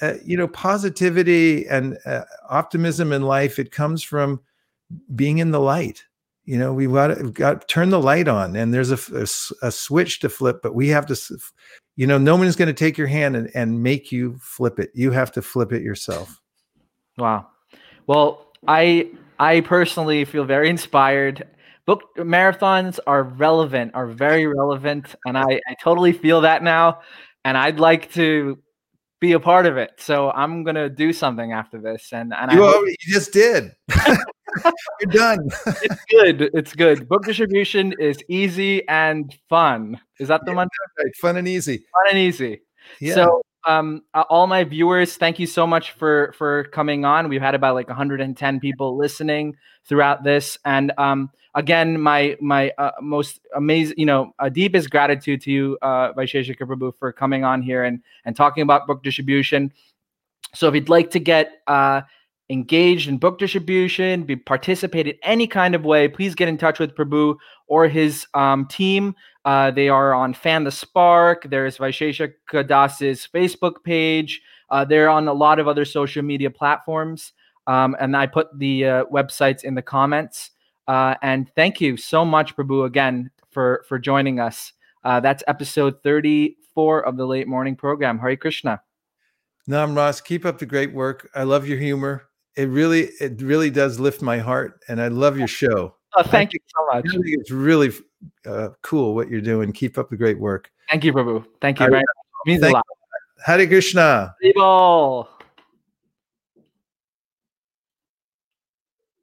uh, you know, positivity and uh, optimism in life, it comes from being in the light. You know, we've got, we've got to turn the light on and there's a, a, a switch to flip, but we have to, you know, no one's going to take your hand and, and make you flip it. You have to flip it yourself. Wow. Well, I, I personally feel very inspired book marathons are relevant, are very relevant, and I, I totally feel that now. And I'd like to be a part of it. So I'm gonna do something after this. And and you, I hope- you just did. You're done. it's good. It's good. Book distribution is easy and fun. Is that the yeah, one? Right. Fun and easy. Fun and easy. Yeah. So um, all my viewers, thank you so much for for coming on. We've had about like 110 people listening throughout this, and um, again, my my uh, most amazing, you know, uh, deepest gratitude to you, uh, Vaisesika Prabhu, for coming on here and and talking about book distribution. So if you'd like to get uh, engaged in book distribution, be participate in any kind of way, please get in touch with Prabhu or his um, team. Uh, they are on Fan the Spark. There's Vaisesika Das's Facebook page. Uh, they're on a lot of other social media platforms. Um, and I put the uh, websites in the comments. Uh, and thank you so much, Prabhu, again for for joining us. Uh, that's episode 34 of the late morning program. Hare Krishna. Nam Ross, keep up the great work. I love your humor it really it really does lift my heart and i love your show oh thank you so much it's really uh, cool what you're doing keep up the great work thank you prabhu thank you very much means a lot Hare Krishna. Hare